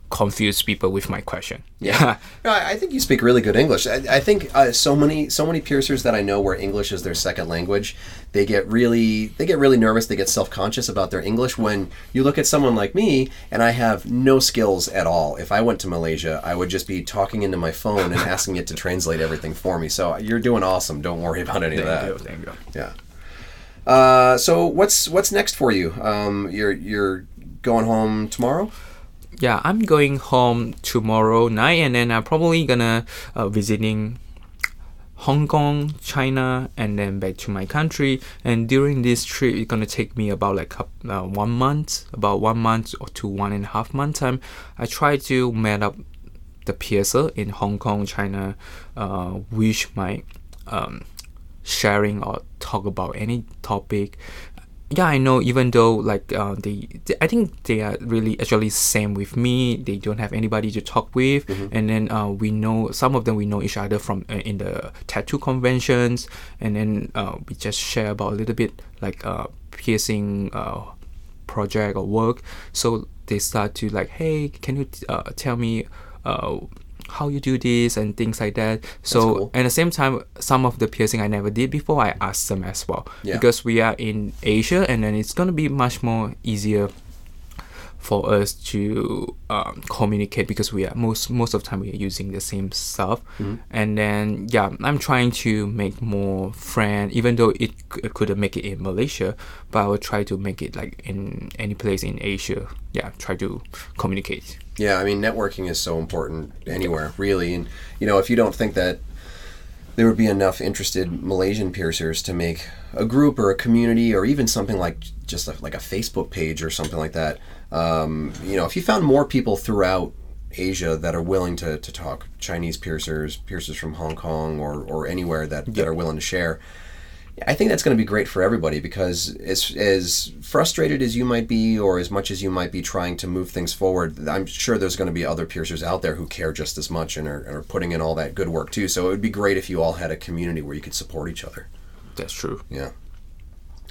confuse people with my question. Yeah. No, I think you speak really good English. I, I think uh, so many so many piercers that I know where English is their second language, they get really they get really nervous. They get self conscious about their English. When you look at someone like me, and I have no skills at all. If I went to Malaysia, I would just be talking into my phone and asking it to translate everything for me. So you're doing awesome. Don't worry about any of that. you, thank you. Yeah. Uh, so what's what's next for you? Um, you're you're going home tomorrow. Yeah, I'm going home tomorrow night, and then I'm probably gonna uh, visiting Hong Kong, China, and then back to my country. And during this trip, it's gonna take me about like uh, one month, about one month or to one and a half month time. I try to meet up the piercer in Hong Kong, China, uh, which might um, sharing or talk about any topic. Yeah, I know. Even though like uh, they, they, I think they are really actually same with me. They don't have anybody to talk with, and then uh, we know some of them. We know each other from uh, in the tattoo conventions, and then uh, we just share about a little bit like uh, piercing uh, project or work. So they start to like, hey, can you uh, tell me uh, how you do this and things like that. So cool. at the same time, some of the piercing I never did before, I asked them as well Yeah. because we are in Asia, and then it's gonna be much more easier for us to um, communicate because we are most most of the time we are using the same stuff and then yeah i'm trying to make more friend even though it, it couldn't make it in malaysia but i will try to make it like in any place in asia yeah try to communicate Yeah, I mean, networking is so important anywhere, really. And you know, if you don't think that there would be enough interested Malaysian piercers to make a group or a community or even something like just a, like a Facebook page or something like that. Um, you know, if you found more people throughout Asia that are willing to, to talk Chinese piercers, piercers from Hong Kong or, or anywhere that, that are willing to share, I think that's going to be great for everybody because as as frustrated as you might be, or as much as you might be trying to move things forward, I'm sure there's going to be other piercers out there who care just as much and are, are putting in all that good work too. So it would be great if you all had a community where you could support each other. That's true. Yeah.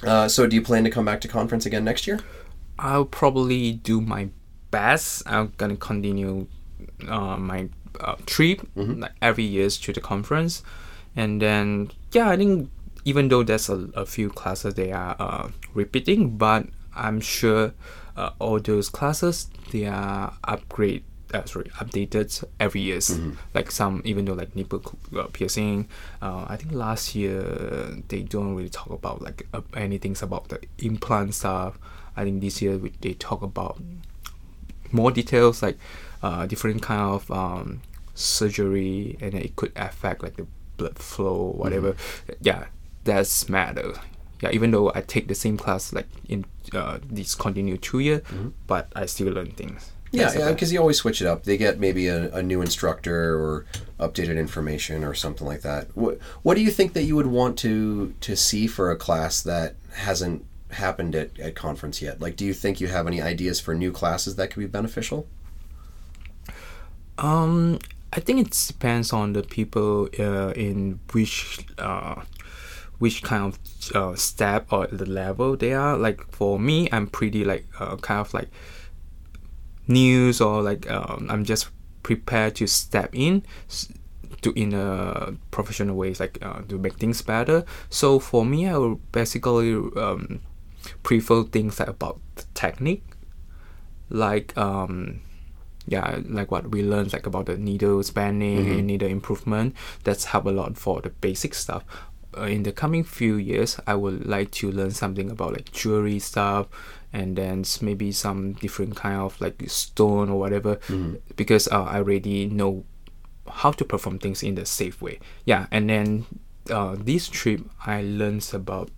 Uh, so do you plan to come back to conference again next year? I'll probably do my best. I'm gonna continue uh, my uh, trip like every year to the conference, and then yeah, I think even though there's a, a few classes they are uh, repeating, but I'm sure uh, all those classes they are upgrade. Uh, sorry, updated every year. Like some, even though like nipple uh, piercing, uh, I think last year they don't really talk about like uh, anything about the implant stuff. I think this year we, they talk about more details like uh, different kind of um, surgery and it could affect like the blood flow whatever yeah that's matter yeah even though i take the same class like in uh, this continue two year but i still learn things Yeah, yeah, because you always switch it up. They get maybe a, a new instructor or updated information or something like that. What What do you think that you would want to to see for a class that hasn't happened at, at conference yet? Like, do you think you have any ideas for new classes that could be beneficial? Um, I think it depends on the people uh, in which uh, which kind of uh, step or the level they are. Like for me, I'm pretty like uh, kind of like news or like um, I'm just prepared to step in to in a professional ways like uh, to make things better. So for me, I will basically um, prefer things like about the technique, like um, yeah, like what we learned like about the needle spanning and needle improvement. That's help a lot for the basic stuff. Uh, in the coming few years, I would like to learn something about like jewelry stuff, and then maybe some different kind of like stone or whatever, because uh, I already know how to perform things in the safe way. Yeah, and then uh, this trip I learned about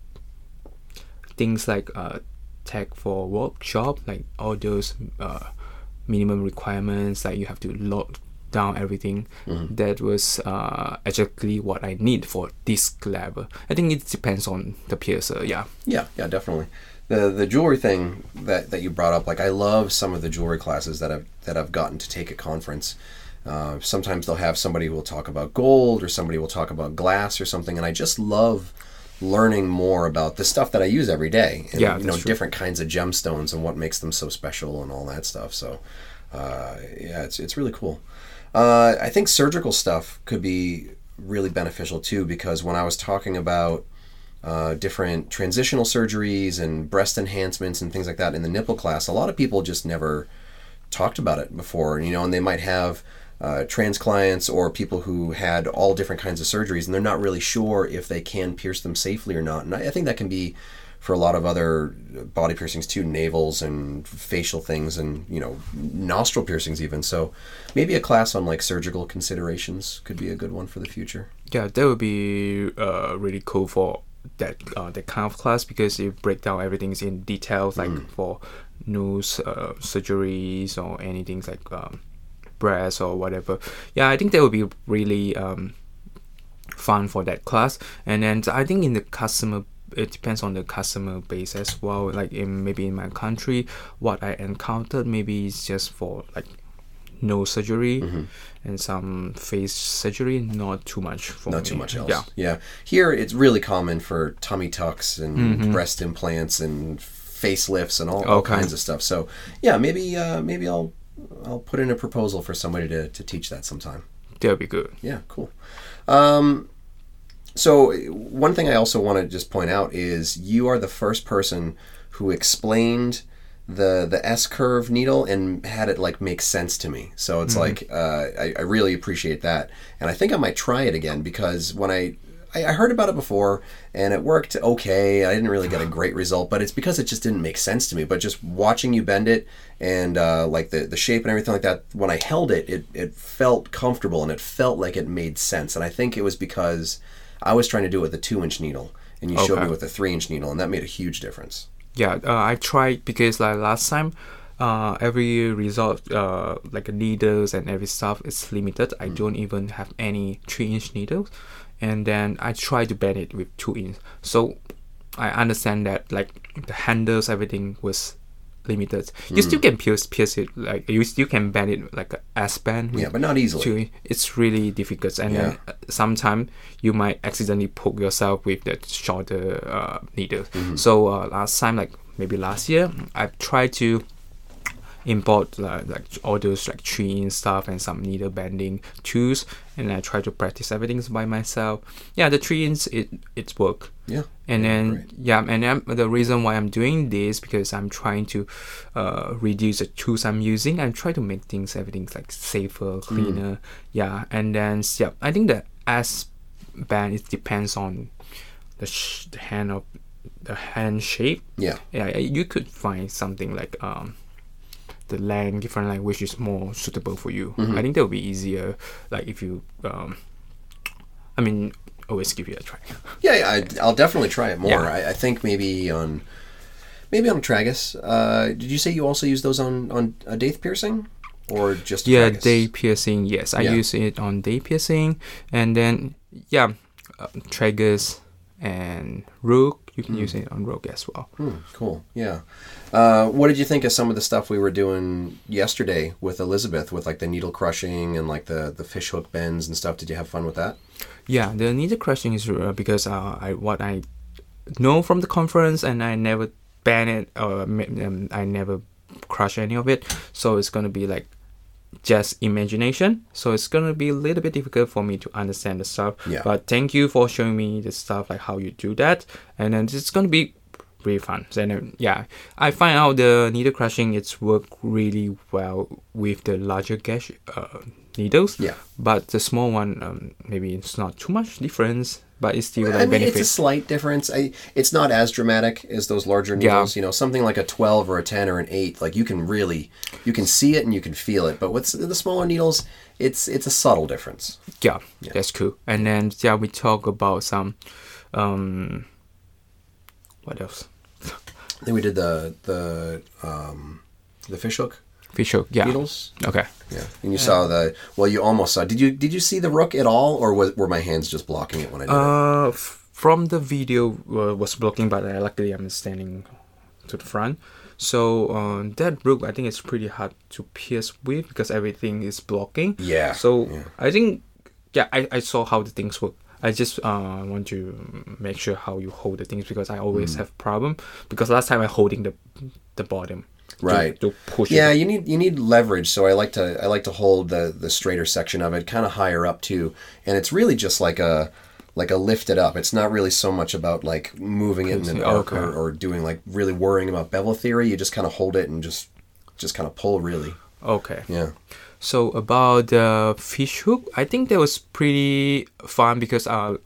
things like uh, tech for workshop, like all those uh, minimum requirements, like you have to lock down everything. That was uh, exactly what I need for this level. I think it depends on the piercer. Yeah, Yeah, yeah, definitely. The the jewelry thing that, that you brought up, like I love some of the jewelry classes that I've that I've gotten to take at conference. Uh, sometimes they'll have somebody who will talk about gold, or somebody will talk about glass, or something, and I just love learning more about the stuff that I use every day. And, Yeah, you know, true. different kinds of gemstones and what makes them so special and all that stuff. So, uh, yeah, it's it's really cool. Uh, I think surgical stuff could be really beneficial too because when I was talking about uh, different transitional surgeries and breast enhancements and things like that in the nipple class, a lot of people just never talked about it before, you know, and they might have uh, trans clients or people who had all different kinds of surgeries and they're not really sure if they can pierce them safely or not. And I, I think that can be for a lot of other body piercings too, navels and facial things and, you know, nostril piercings even. So maybe a class on like surgical considerations could be a good one for the future. yeah, that would be uh, really cool for that uh, that kind of class because you break down everything in details, like for nose uh, surgeries or anything like um, breast or whatever. Yeah, I think that would be really um, fun for that class. And then I think in the customer, it depends on the customer base as well. Like in maybe in my country, what I encountered maybe is just for like no surgery and some face surgery, not too much for not me. too much else. Yeah. yeah. Here, it's really common for tummy tucks and breast implants and facelifts and all, all Okay. kinds of stuff. So, yeah, maybe uh, maybe I'll I'll put in a proposal for somebody to, to teach that sometime. That would be good. Yeah, cool. Um, so one thing I also want to just point out is you are the first person who explained the the S curve needle and had it like make sense to me. So it's like uh, I, I really appreciate that, and I think I might try it again because when I I, I heard about it before, and it worked okay. I didn't really get a great result, but it's because it just didn't make sense to me. But just watching you bend it and uh, like the the shape and everything like that, when I held it, it it felt comfortable and it felt like it made sense. And I think it was because I was trying to do it with a two inch needle, and you showed me with a three inch needle, and that made a huge difference. Yeah, uh, I tried because like last time, uh, every result, uh, like needles and every stuff is limited. I don't even have any three inch needles, and then I tried to bend it with two inch. So I understand that like the handles, everything was limited. You still can pierce pierce it like you still can bend it like a S band. Yeah, but not easily. to it's really difficult and then sometimes you might accidentally poke yourself with the shorter uh, needle Mm-hmm. so uh, last time like maybe last year i tried to import uh, like all those like tree and stuff and some needle bending tools and i try to practice everything by myself yeah the tree ins it it's work Yeah. and then great. yeah and then the reason why i'm doing this because i'm trying to uh, reduce the tools i'm using i'm trying to make things everything's like safer cleaner yeah and then yeah i think the s band it depends on the, sh- the hand of the hand shape Yeah. yeah you could find something like um the length different which is more suitable for you Mm-hmm. i think that would be easier like if you um i mean always give it a try Yeah, yeah I, I'll definitely try it more. Yeah. I, I think maybe on maybe on tragus. Uh, did you say you also use those on on a daith piercing, or just yeah tragus? daith piercing yes i Yeah. use it on daith piercing and then yeah uh, tragus and rook you can use it on rook as well Hmm, cool. Yeah. Uh, what did you think of some of the stuff we were doing yesterday with Elizabeth, with like the needle crushing and like the the fish hook bends and stuff? Did you have fun with that? Yeah, the needle crushing is uh, because uh, I what I know from the conference, and I never ban it or um, I never crush any of it. So it's gonna be like just imagination. So it's gonna be a little bit difficult for me to understand the stuff. Yeah. But thank you for showing me the stuff like how you do that, and then it's gonna be really fun. So then, yeah, I find out the needle crushing it's work really well with the larger gauge uh, needles. Yeah. But the small one, um, maybe it's not too much difference, but it's still I mean, benefit. it's a slight difference. I, it's not as dramatic as those larger needles. Yeah. You know, something like a twelve or a ten or an eight, like you can really, you can see it and you can feel it. But with the smaller needles, it's it's a subtle difference. yeah, that's cool. And then yeah, we talk about some, um, what else? Then we did the the um, the fish hook Fish hook. Yeah. needles. Okay. Yeah, and you saw the well. You almost saw. Did you did you see the rook at all, or was were my hands just blocking it when I did it? Uh, f- from the video uh, was blocking, but uh, luckily I'm standing to the front. So uh, that rook, I think it's pretty hard to pierce with because everything is blocking. Yeah, So yeah. I think, yeah, I, I saw how the things work. I just uh, want to make sure how you hold the things because I Mm. always have problem because last time I holding the the bottom. Right. To, push Yeah, you need you need leverage. So I like to I like to hold the the straighter section of it, kind of higher up too. And it's really just like a like a lift it up. It's not really so much about like moving it in an arc or, or doing like really worrying about bevel theory. You just kind of hold it and just just kind of pull really. Okay. Yeah. So about the fish hook, I think that was pretty fun because uh,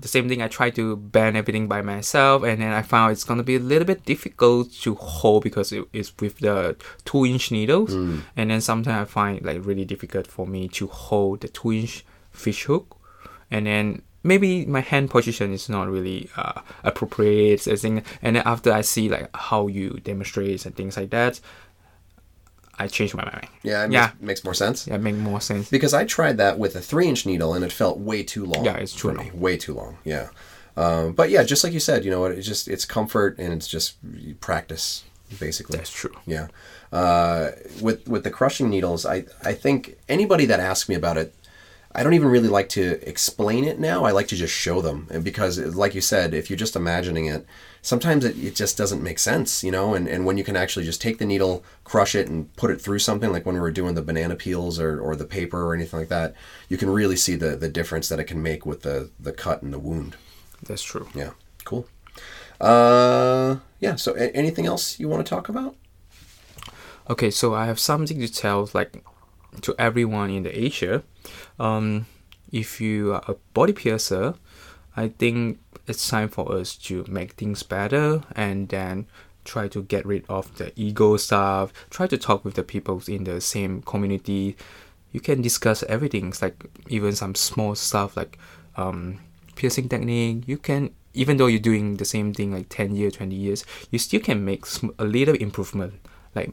the same thing I tried to bend everything by myself, and then I found it's gonna be a little bit difficult to hold because it is with the two inch needles, and then sometimes I find like really difficult for me to hold the two inch fish hook, and then maybe my hand position is not really uh, appropriate. I think, and then after I see like how you demonstrate and things like that. I changed my mind. Yeah, it Yeah. Makes, makes more sense. Yeah, it makes more sense. Because I tried that with a three inch needle and it felt way too long. Yeah, it's too long. Me. Way too long. Yeah. Um, but yeah, just like you said, you know what? It's just it's comfort and it's just practice, basically. That's true. Yeah. Uh, with with the crushing needles, I I think anybody that asks me about it, I don't even really like to explain it now. I like to just show them, and because like you said, if you're just imagining it, sometimes it, it just doesn't make sense, you know. And and when you can actually just take the needle, crush it, and put it through something, like when we were doing the banana peels or, or the paper or anything like that, you can really see the the difference that it can make with the the cut and the wound. That's true. Yeah. Cool. Uh, yeah. So a- anything else you want to talk about? Okay, so I have something to tell like to everyone in the Asia. Um, if you are a body piercer, I think it's time for us to make things better and then try to get rid of the ego stuff. Try to talk with the people in the same community. You can discuss everything, it's like even some small stuff like um, piercing technique. You can even though you're doing the same thing like 10 years 20 years you still can make a little improvement like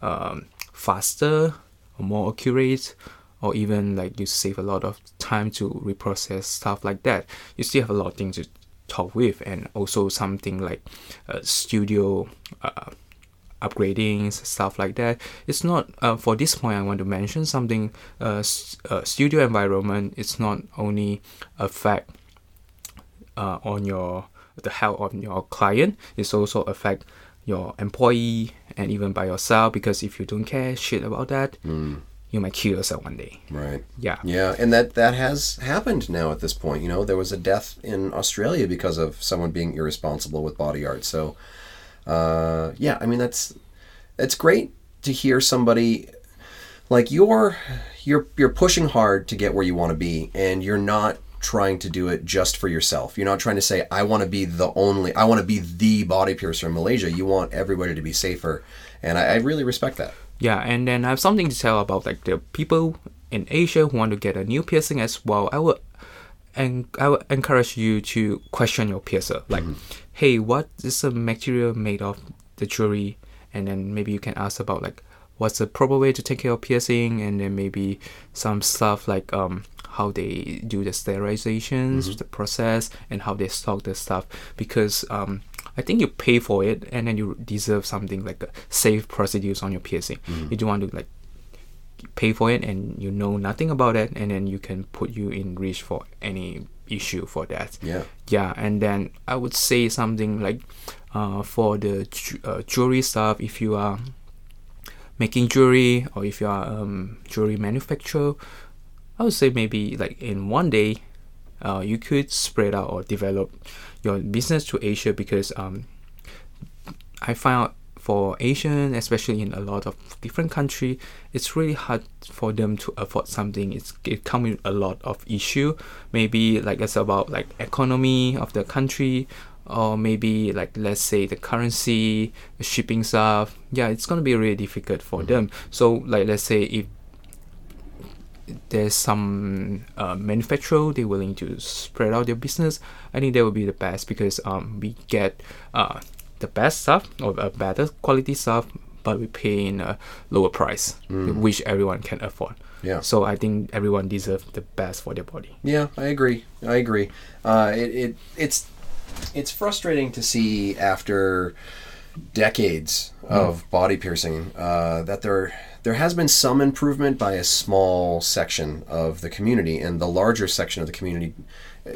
um, faster or more accurate or even like you save a lot of time to reprocess stuff like that you still have a lot of things to talk with and also something like uh, studio uh, upgrading stuff like that. It's not uh, for this point i want to mention something uh, uh, studio environment it's not only affect uh, on your the health of your client it's also affect your employee and even by yourself because if you don't care shit about that you might kill yourself one day Right. yeah Yeah, and that that has happened now at this point. You know, there was a death in Australia because of someone being irresponsible with body art. So, uh, yeah, I mean that's it's great to hear somebody like you're you're you're pushing hard to get where you want to be, and you're not trying to do it just for yourself. You're not trying to say I want to be the only I want to be the body piercer in Malaysia. You want everybody to be safer, and I, I really respect that. Yeah, and then I have something to tell about like the people in Asia who want to get a new piercing as well. I would and I would encourage you to question your piercer. Like, hey, what is the material made of the jewelry? And then maybe you can ask about like what's the proper way to take care of piercing, and then maybe some stuff like um how they do the sterilizations, the process, and how they stock the stuff. Because um I think you pay for it, and then you deserve something like a safe procedures on your piercing. You don't want to like pay for it and you know nothing about it and then you can put you in reach for any issue for that Yeah. yeah and then i would say something like uh, for the ju- uh, jewelry stuff if you are making jewelry or if you are um, jewelry manufacturer i would say maybe like in one day uh, you could spread out or develop your business to asia because um, I find out for Asian, especially in a lot of different country, it's really hard for them to afford something. It's it come with a lot of issue. Maybe like it's about like economy of the country, or maybe like let's say the currency, the shipping stuff. Yeah, it's gonna be really difficult for them. So like let's say if there's some uh, manufacturer they're willing to spread out their business i think that would be the best because um, we get uh, the best stuff or a better quality stuff but we pay in a lower price which everyone can afford Yeah. so i think everyone deserves the best for their body Yeah, I agree. I agree. Uh, it, it it's it's frustrating to see after decades of body piercing uh, that there there has been some improvement by a small section of the community, and the larger section of the community.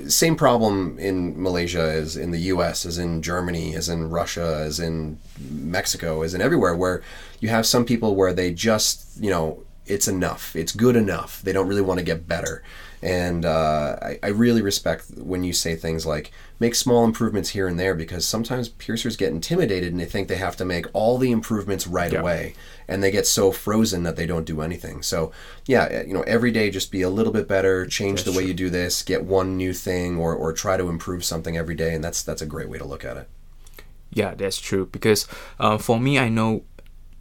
Same problem in Malaysia as in the U.S., as in Germany, as in Russia, as in Mexico, as in everywhere, where you have some people where they just you know it's enough. It's good enough. They don't really want to get better. And uh, I, I really respect when you say things like make small improvements here and there because sometimes piercers get intimidated and they think they have to make all the improvements right Yeah. away. And they get so frozen that they don't do anything. So, yeah, you know, every day just be a little bit better, change the way you do this, get one new thing or, or try to improve something every day. And that's, that's a great way to look at it. Yeah, that's true. Because uh, for me, I know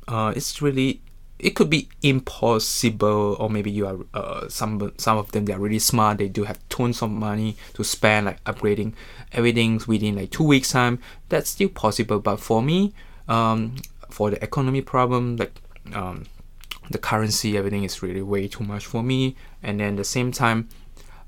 uh, it's really it could be impossible, or maybe you are uh, some some of them they are really smart. They do have tons of money to spend like upgrading everything within like two weeks time. That's still possible. But for me, um, for the economy problem, like um, the currency, everything is really way too much for me. And then the same time,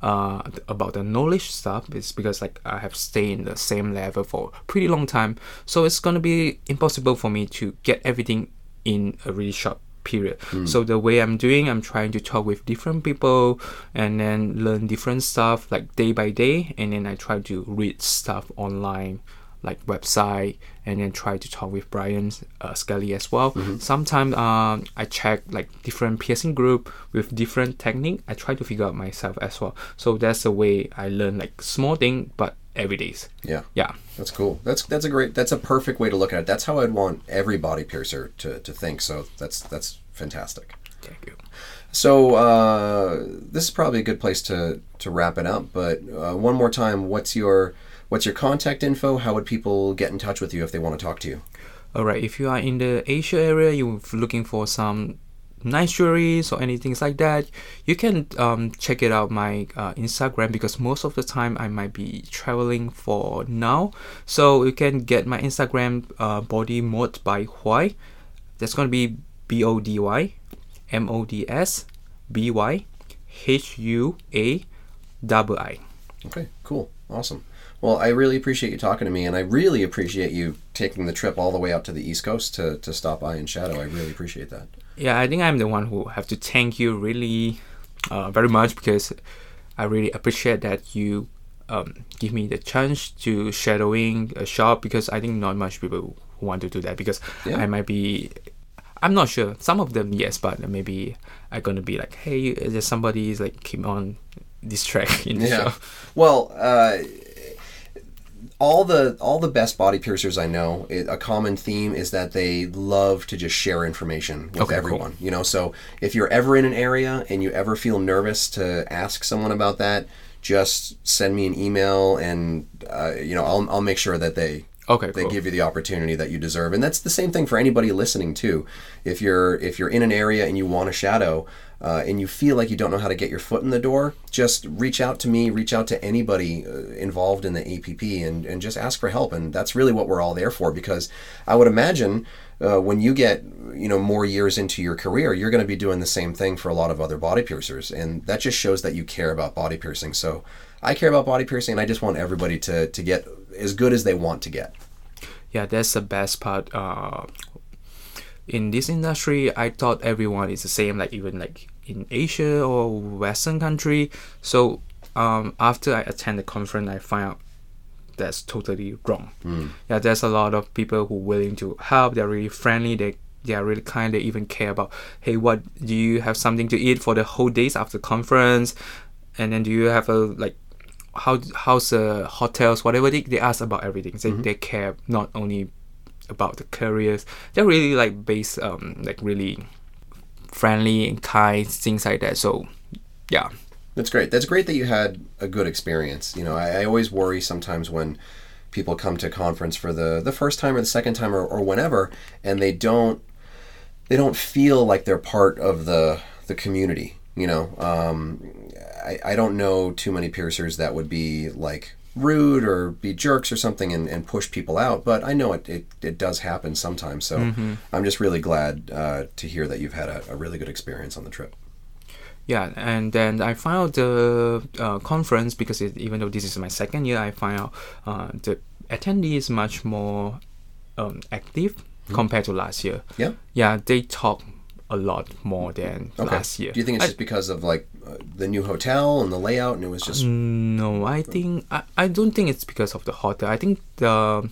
uh, about the knowledge stuff is because like I have stayed in the same level for pretty long time, so it's gonna be impossible for me to get everything in a really short period. So the way I'm doing, I'm trying to talk with different people and then learn different stuff like day by day, and then I try to read stuff online like website and then try to talk with Brian uh, Skelly as well. Sometimes um, I check like different piercing group with different technique. I try to figure out myself as well. So that's the way I learn like small thing but every days. Yeah. Yeah. That's cool. That's that's a great. That's a perfect way to look at it. That's how I'd want every body piercer to, to think. So that's that's fantastic. Thank you. So uh, this is probably a good place to to wrap it up. But uh, one more time, what's your what's your contact info? How would people get in touch with you if they want to talk to you? All right, if you are in the Asia area, you're looking for some nice jewelries or anything like that, you can um, check it out my uh, Instagram because most of the time I might be traveling for now. So you can get my Instagram uh, body mode by Huai. That's gonna be B O D Y M O D S B Y H U A double I. Okay, cool, awesome. Well, I really appreciate you talking to me, and I really appreciate you taking the trip all the way out to the East Coast to, to stop by in Shadow. I really appreciate that. Yeah, I think I'm the one who have to thank you really uh, very much because I really appreciate that you um, give me the chance to shadowing a shop because I think not much people want to do that because Yeah. I might be I'm not sure. Some of them yes, but maybe I'm gonna be like, hey, there's somebody is like keep on this track in the Yeah. show. Well, uh, all the all the best body piercers I know, it, a common theme is that they love to just share information with Okay, cool. everyone. You know, so if you're ever in an area and you ever feel nervous to ask someone about that, just send me an email, and uh, you know, I'll I'll make sure that they Okay, they cool. give you the opportunity that you deserve and that's the same thing for anybody listening too if you're if you're in an area and you want a shadow uh, and you feel like you don't know how to get your foot in the door just reach out to me reach out to anybody uh, involved in the app and, and just ask for help. And that's really what we're all there for because i would imagine uh, when you get you know more years into your career you're going to be doing the same thing for a lot of other body piercers. And that just shows that you care about body piercing. So i care about body piercing and i just want everybody to to get as good as they want to get. Yeah that's the best part uh in this industry i thought everyone is the same like even like in asia or western country. So um after i attend the conference i find out that's totally wrong. Yeah there's a lot of people who willing to help. They're really friendly. They they are really kind. They even care about hey what do you have something to eat for the whole days after conference? And then do you have a like how how's the hotels whatever they, they ask about everything. They, they care not only about the careers. They're really like based um like really friendly and kind things like that so yeah That's great. That's great that you had a good experience. You know, I, I always worry sometimes when people come to conference for the the first time or the second time or, or whenever, and they don't they don't feel like they're part of the the community. You know, um, I I don't know too many piercers that would be like rude or be jerks or something and, and push people out but i know it, it, it does happen sometimes. So i'm just really glad uh, to hear that you've had a, a really good experience on the trip. Yeah and then i found the uh, conference because it, even though this is my second year i find out uh, the attendee is much more um, active compared to last year. Yeah. Yeah they talk a lot more than last year. Do you think it's I- just because of like uh, the new hotel and the layout, and it was just No, I think I, I don't think it's because of the hotel. I think the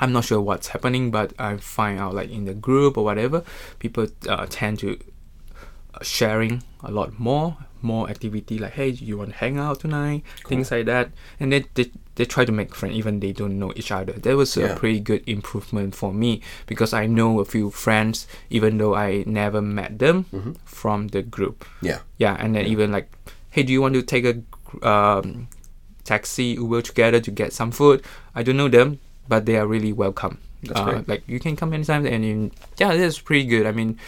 I'm not sure what's happening, but I find out like in the group or whatever, people uh, tend to uh, sharing a lot more, more activity. Like, hey, you want to hang out tonight? Things like that, and then they they try to make friends even they don't know each other. That was Yeah. a pretty good improvement for me because I know a few friends even though I never met them from the group. Yeah, yeah and then even like hey do you want to take a um, taxi uber together to get some food? I don't know them but they are really welcome. That's uh, like you can come anytime and you, yeah that's pretty good. I mean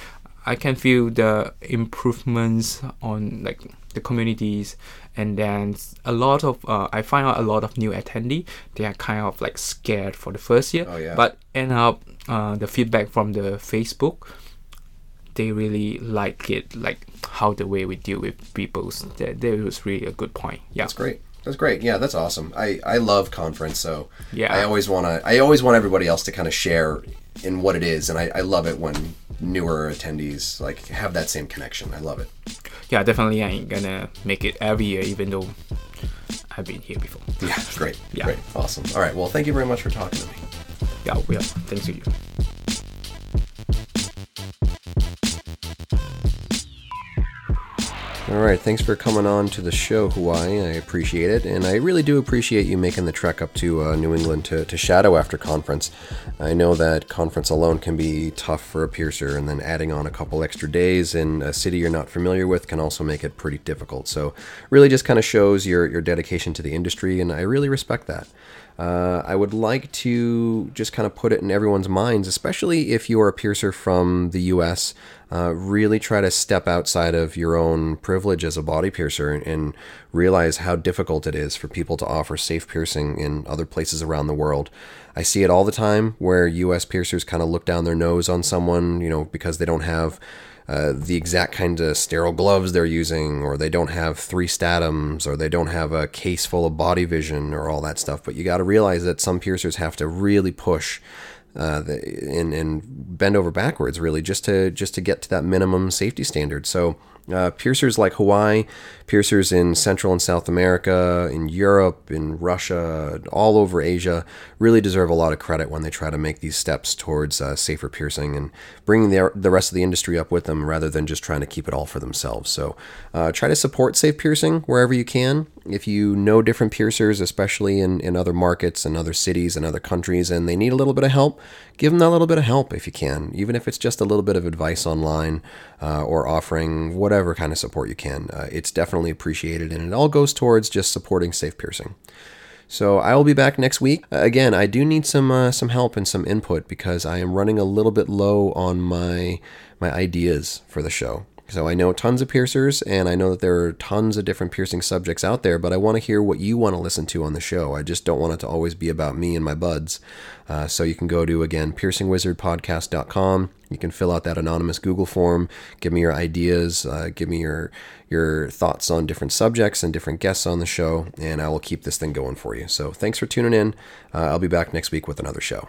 i can feel the improvements on like the communities and then a lot of uh, i find out a lot of new attendee they are kind of like scared for the first year Oh, yeah. but end up uh, the feedback from the facebook they really like it, like how the way we deal with people. That, that was really a good point. Yeah, that's great. That's great. Yeah, that's awesome. I I love conference, so Yeah. I always want to. I always want everybody else to kind of share in what it is, and I, I love it when newer attendees like have that same connection. I love it. Yeah, definitely. I ain't gonna make it every year, even though I've been here before. Yeah, great. Yeah. Great. Awesome. All right. Well, thank you very much for talking to me. Yeah, yeah. Thanks to you. All right, thanks for coming on to the show, Hawaii. I appreciate it, and I really do appreciate you making the trek up to uh, New England to, to shadow after conference. I know that conference alone can be tough for a piercer, and then adding on a couple extra days in a city you're not familiar with can also make it pretty difficult. So, really just kind of shows your, your dedication to the industry, and I really respect that. Uh, I would like to just kind of put it in everyone's minds, especially if you're a piercer from the US. Uh, really try to step outside of your own privilege as a body piercer and, and realize how difficult it is for people to offer safe piercing in other places around the world. I see it all the time where US piercers kind of look down their nose on someone, you know, because they don't have uh, the exact kind of sterile gloves they're using, or they don't have three Statims, or they don't have a case full of body vision, or all that stuff. But you got to realize that some piercers have to really push uh, the, and, and bend over backwards, really, just to just to get to that minimum safety standard. So uh, piercers like Hawaii, piercers in Central and South America, in Europe, in Russia, all over Asia, really deserve a lot of credit when they try to make these steps towards uh, safer piercing and bringing the, the rest of the industry up with them rather than just trying to keep it all for themselves. So uh, try to support safe piercing wherever you can. If you know different piercers, especially in, in other markets and other cities and other countries, and they need a little bit of help, give them that little bit of help if you can, even if it's just a little bit of advice online uh, or offering whatever kind of support you can. Uh, it's definitely appreciated, and it all goes towards just supporting safe piercing. So I will be back next week. Again, I do need some uh, some help and some input because I am running a little bit low on my my ideas for the show. So I know tons of piercers, and I know that there are tons of different piercing subjects out there, but I want to hear what you want to listen to on the show. I just don't want it to always be about me and my buds. Uh, so you can go to, again, piercingwizardpodcast.com. You can fill out that anonymous Google form, give me your ideas, uh, give me your your thoughts on different subjects and different guests on the show, and I will keep this thing going for you. So thanks for tuning in. Uh, I'll be back next week with another show.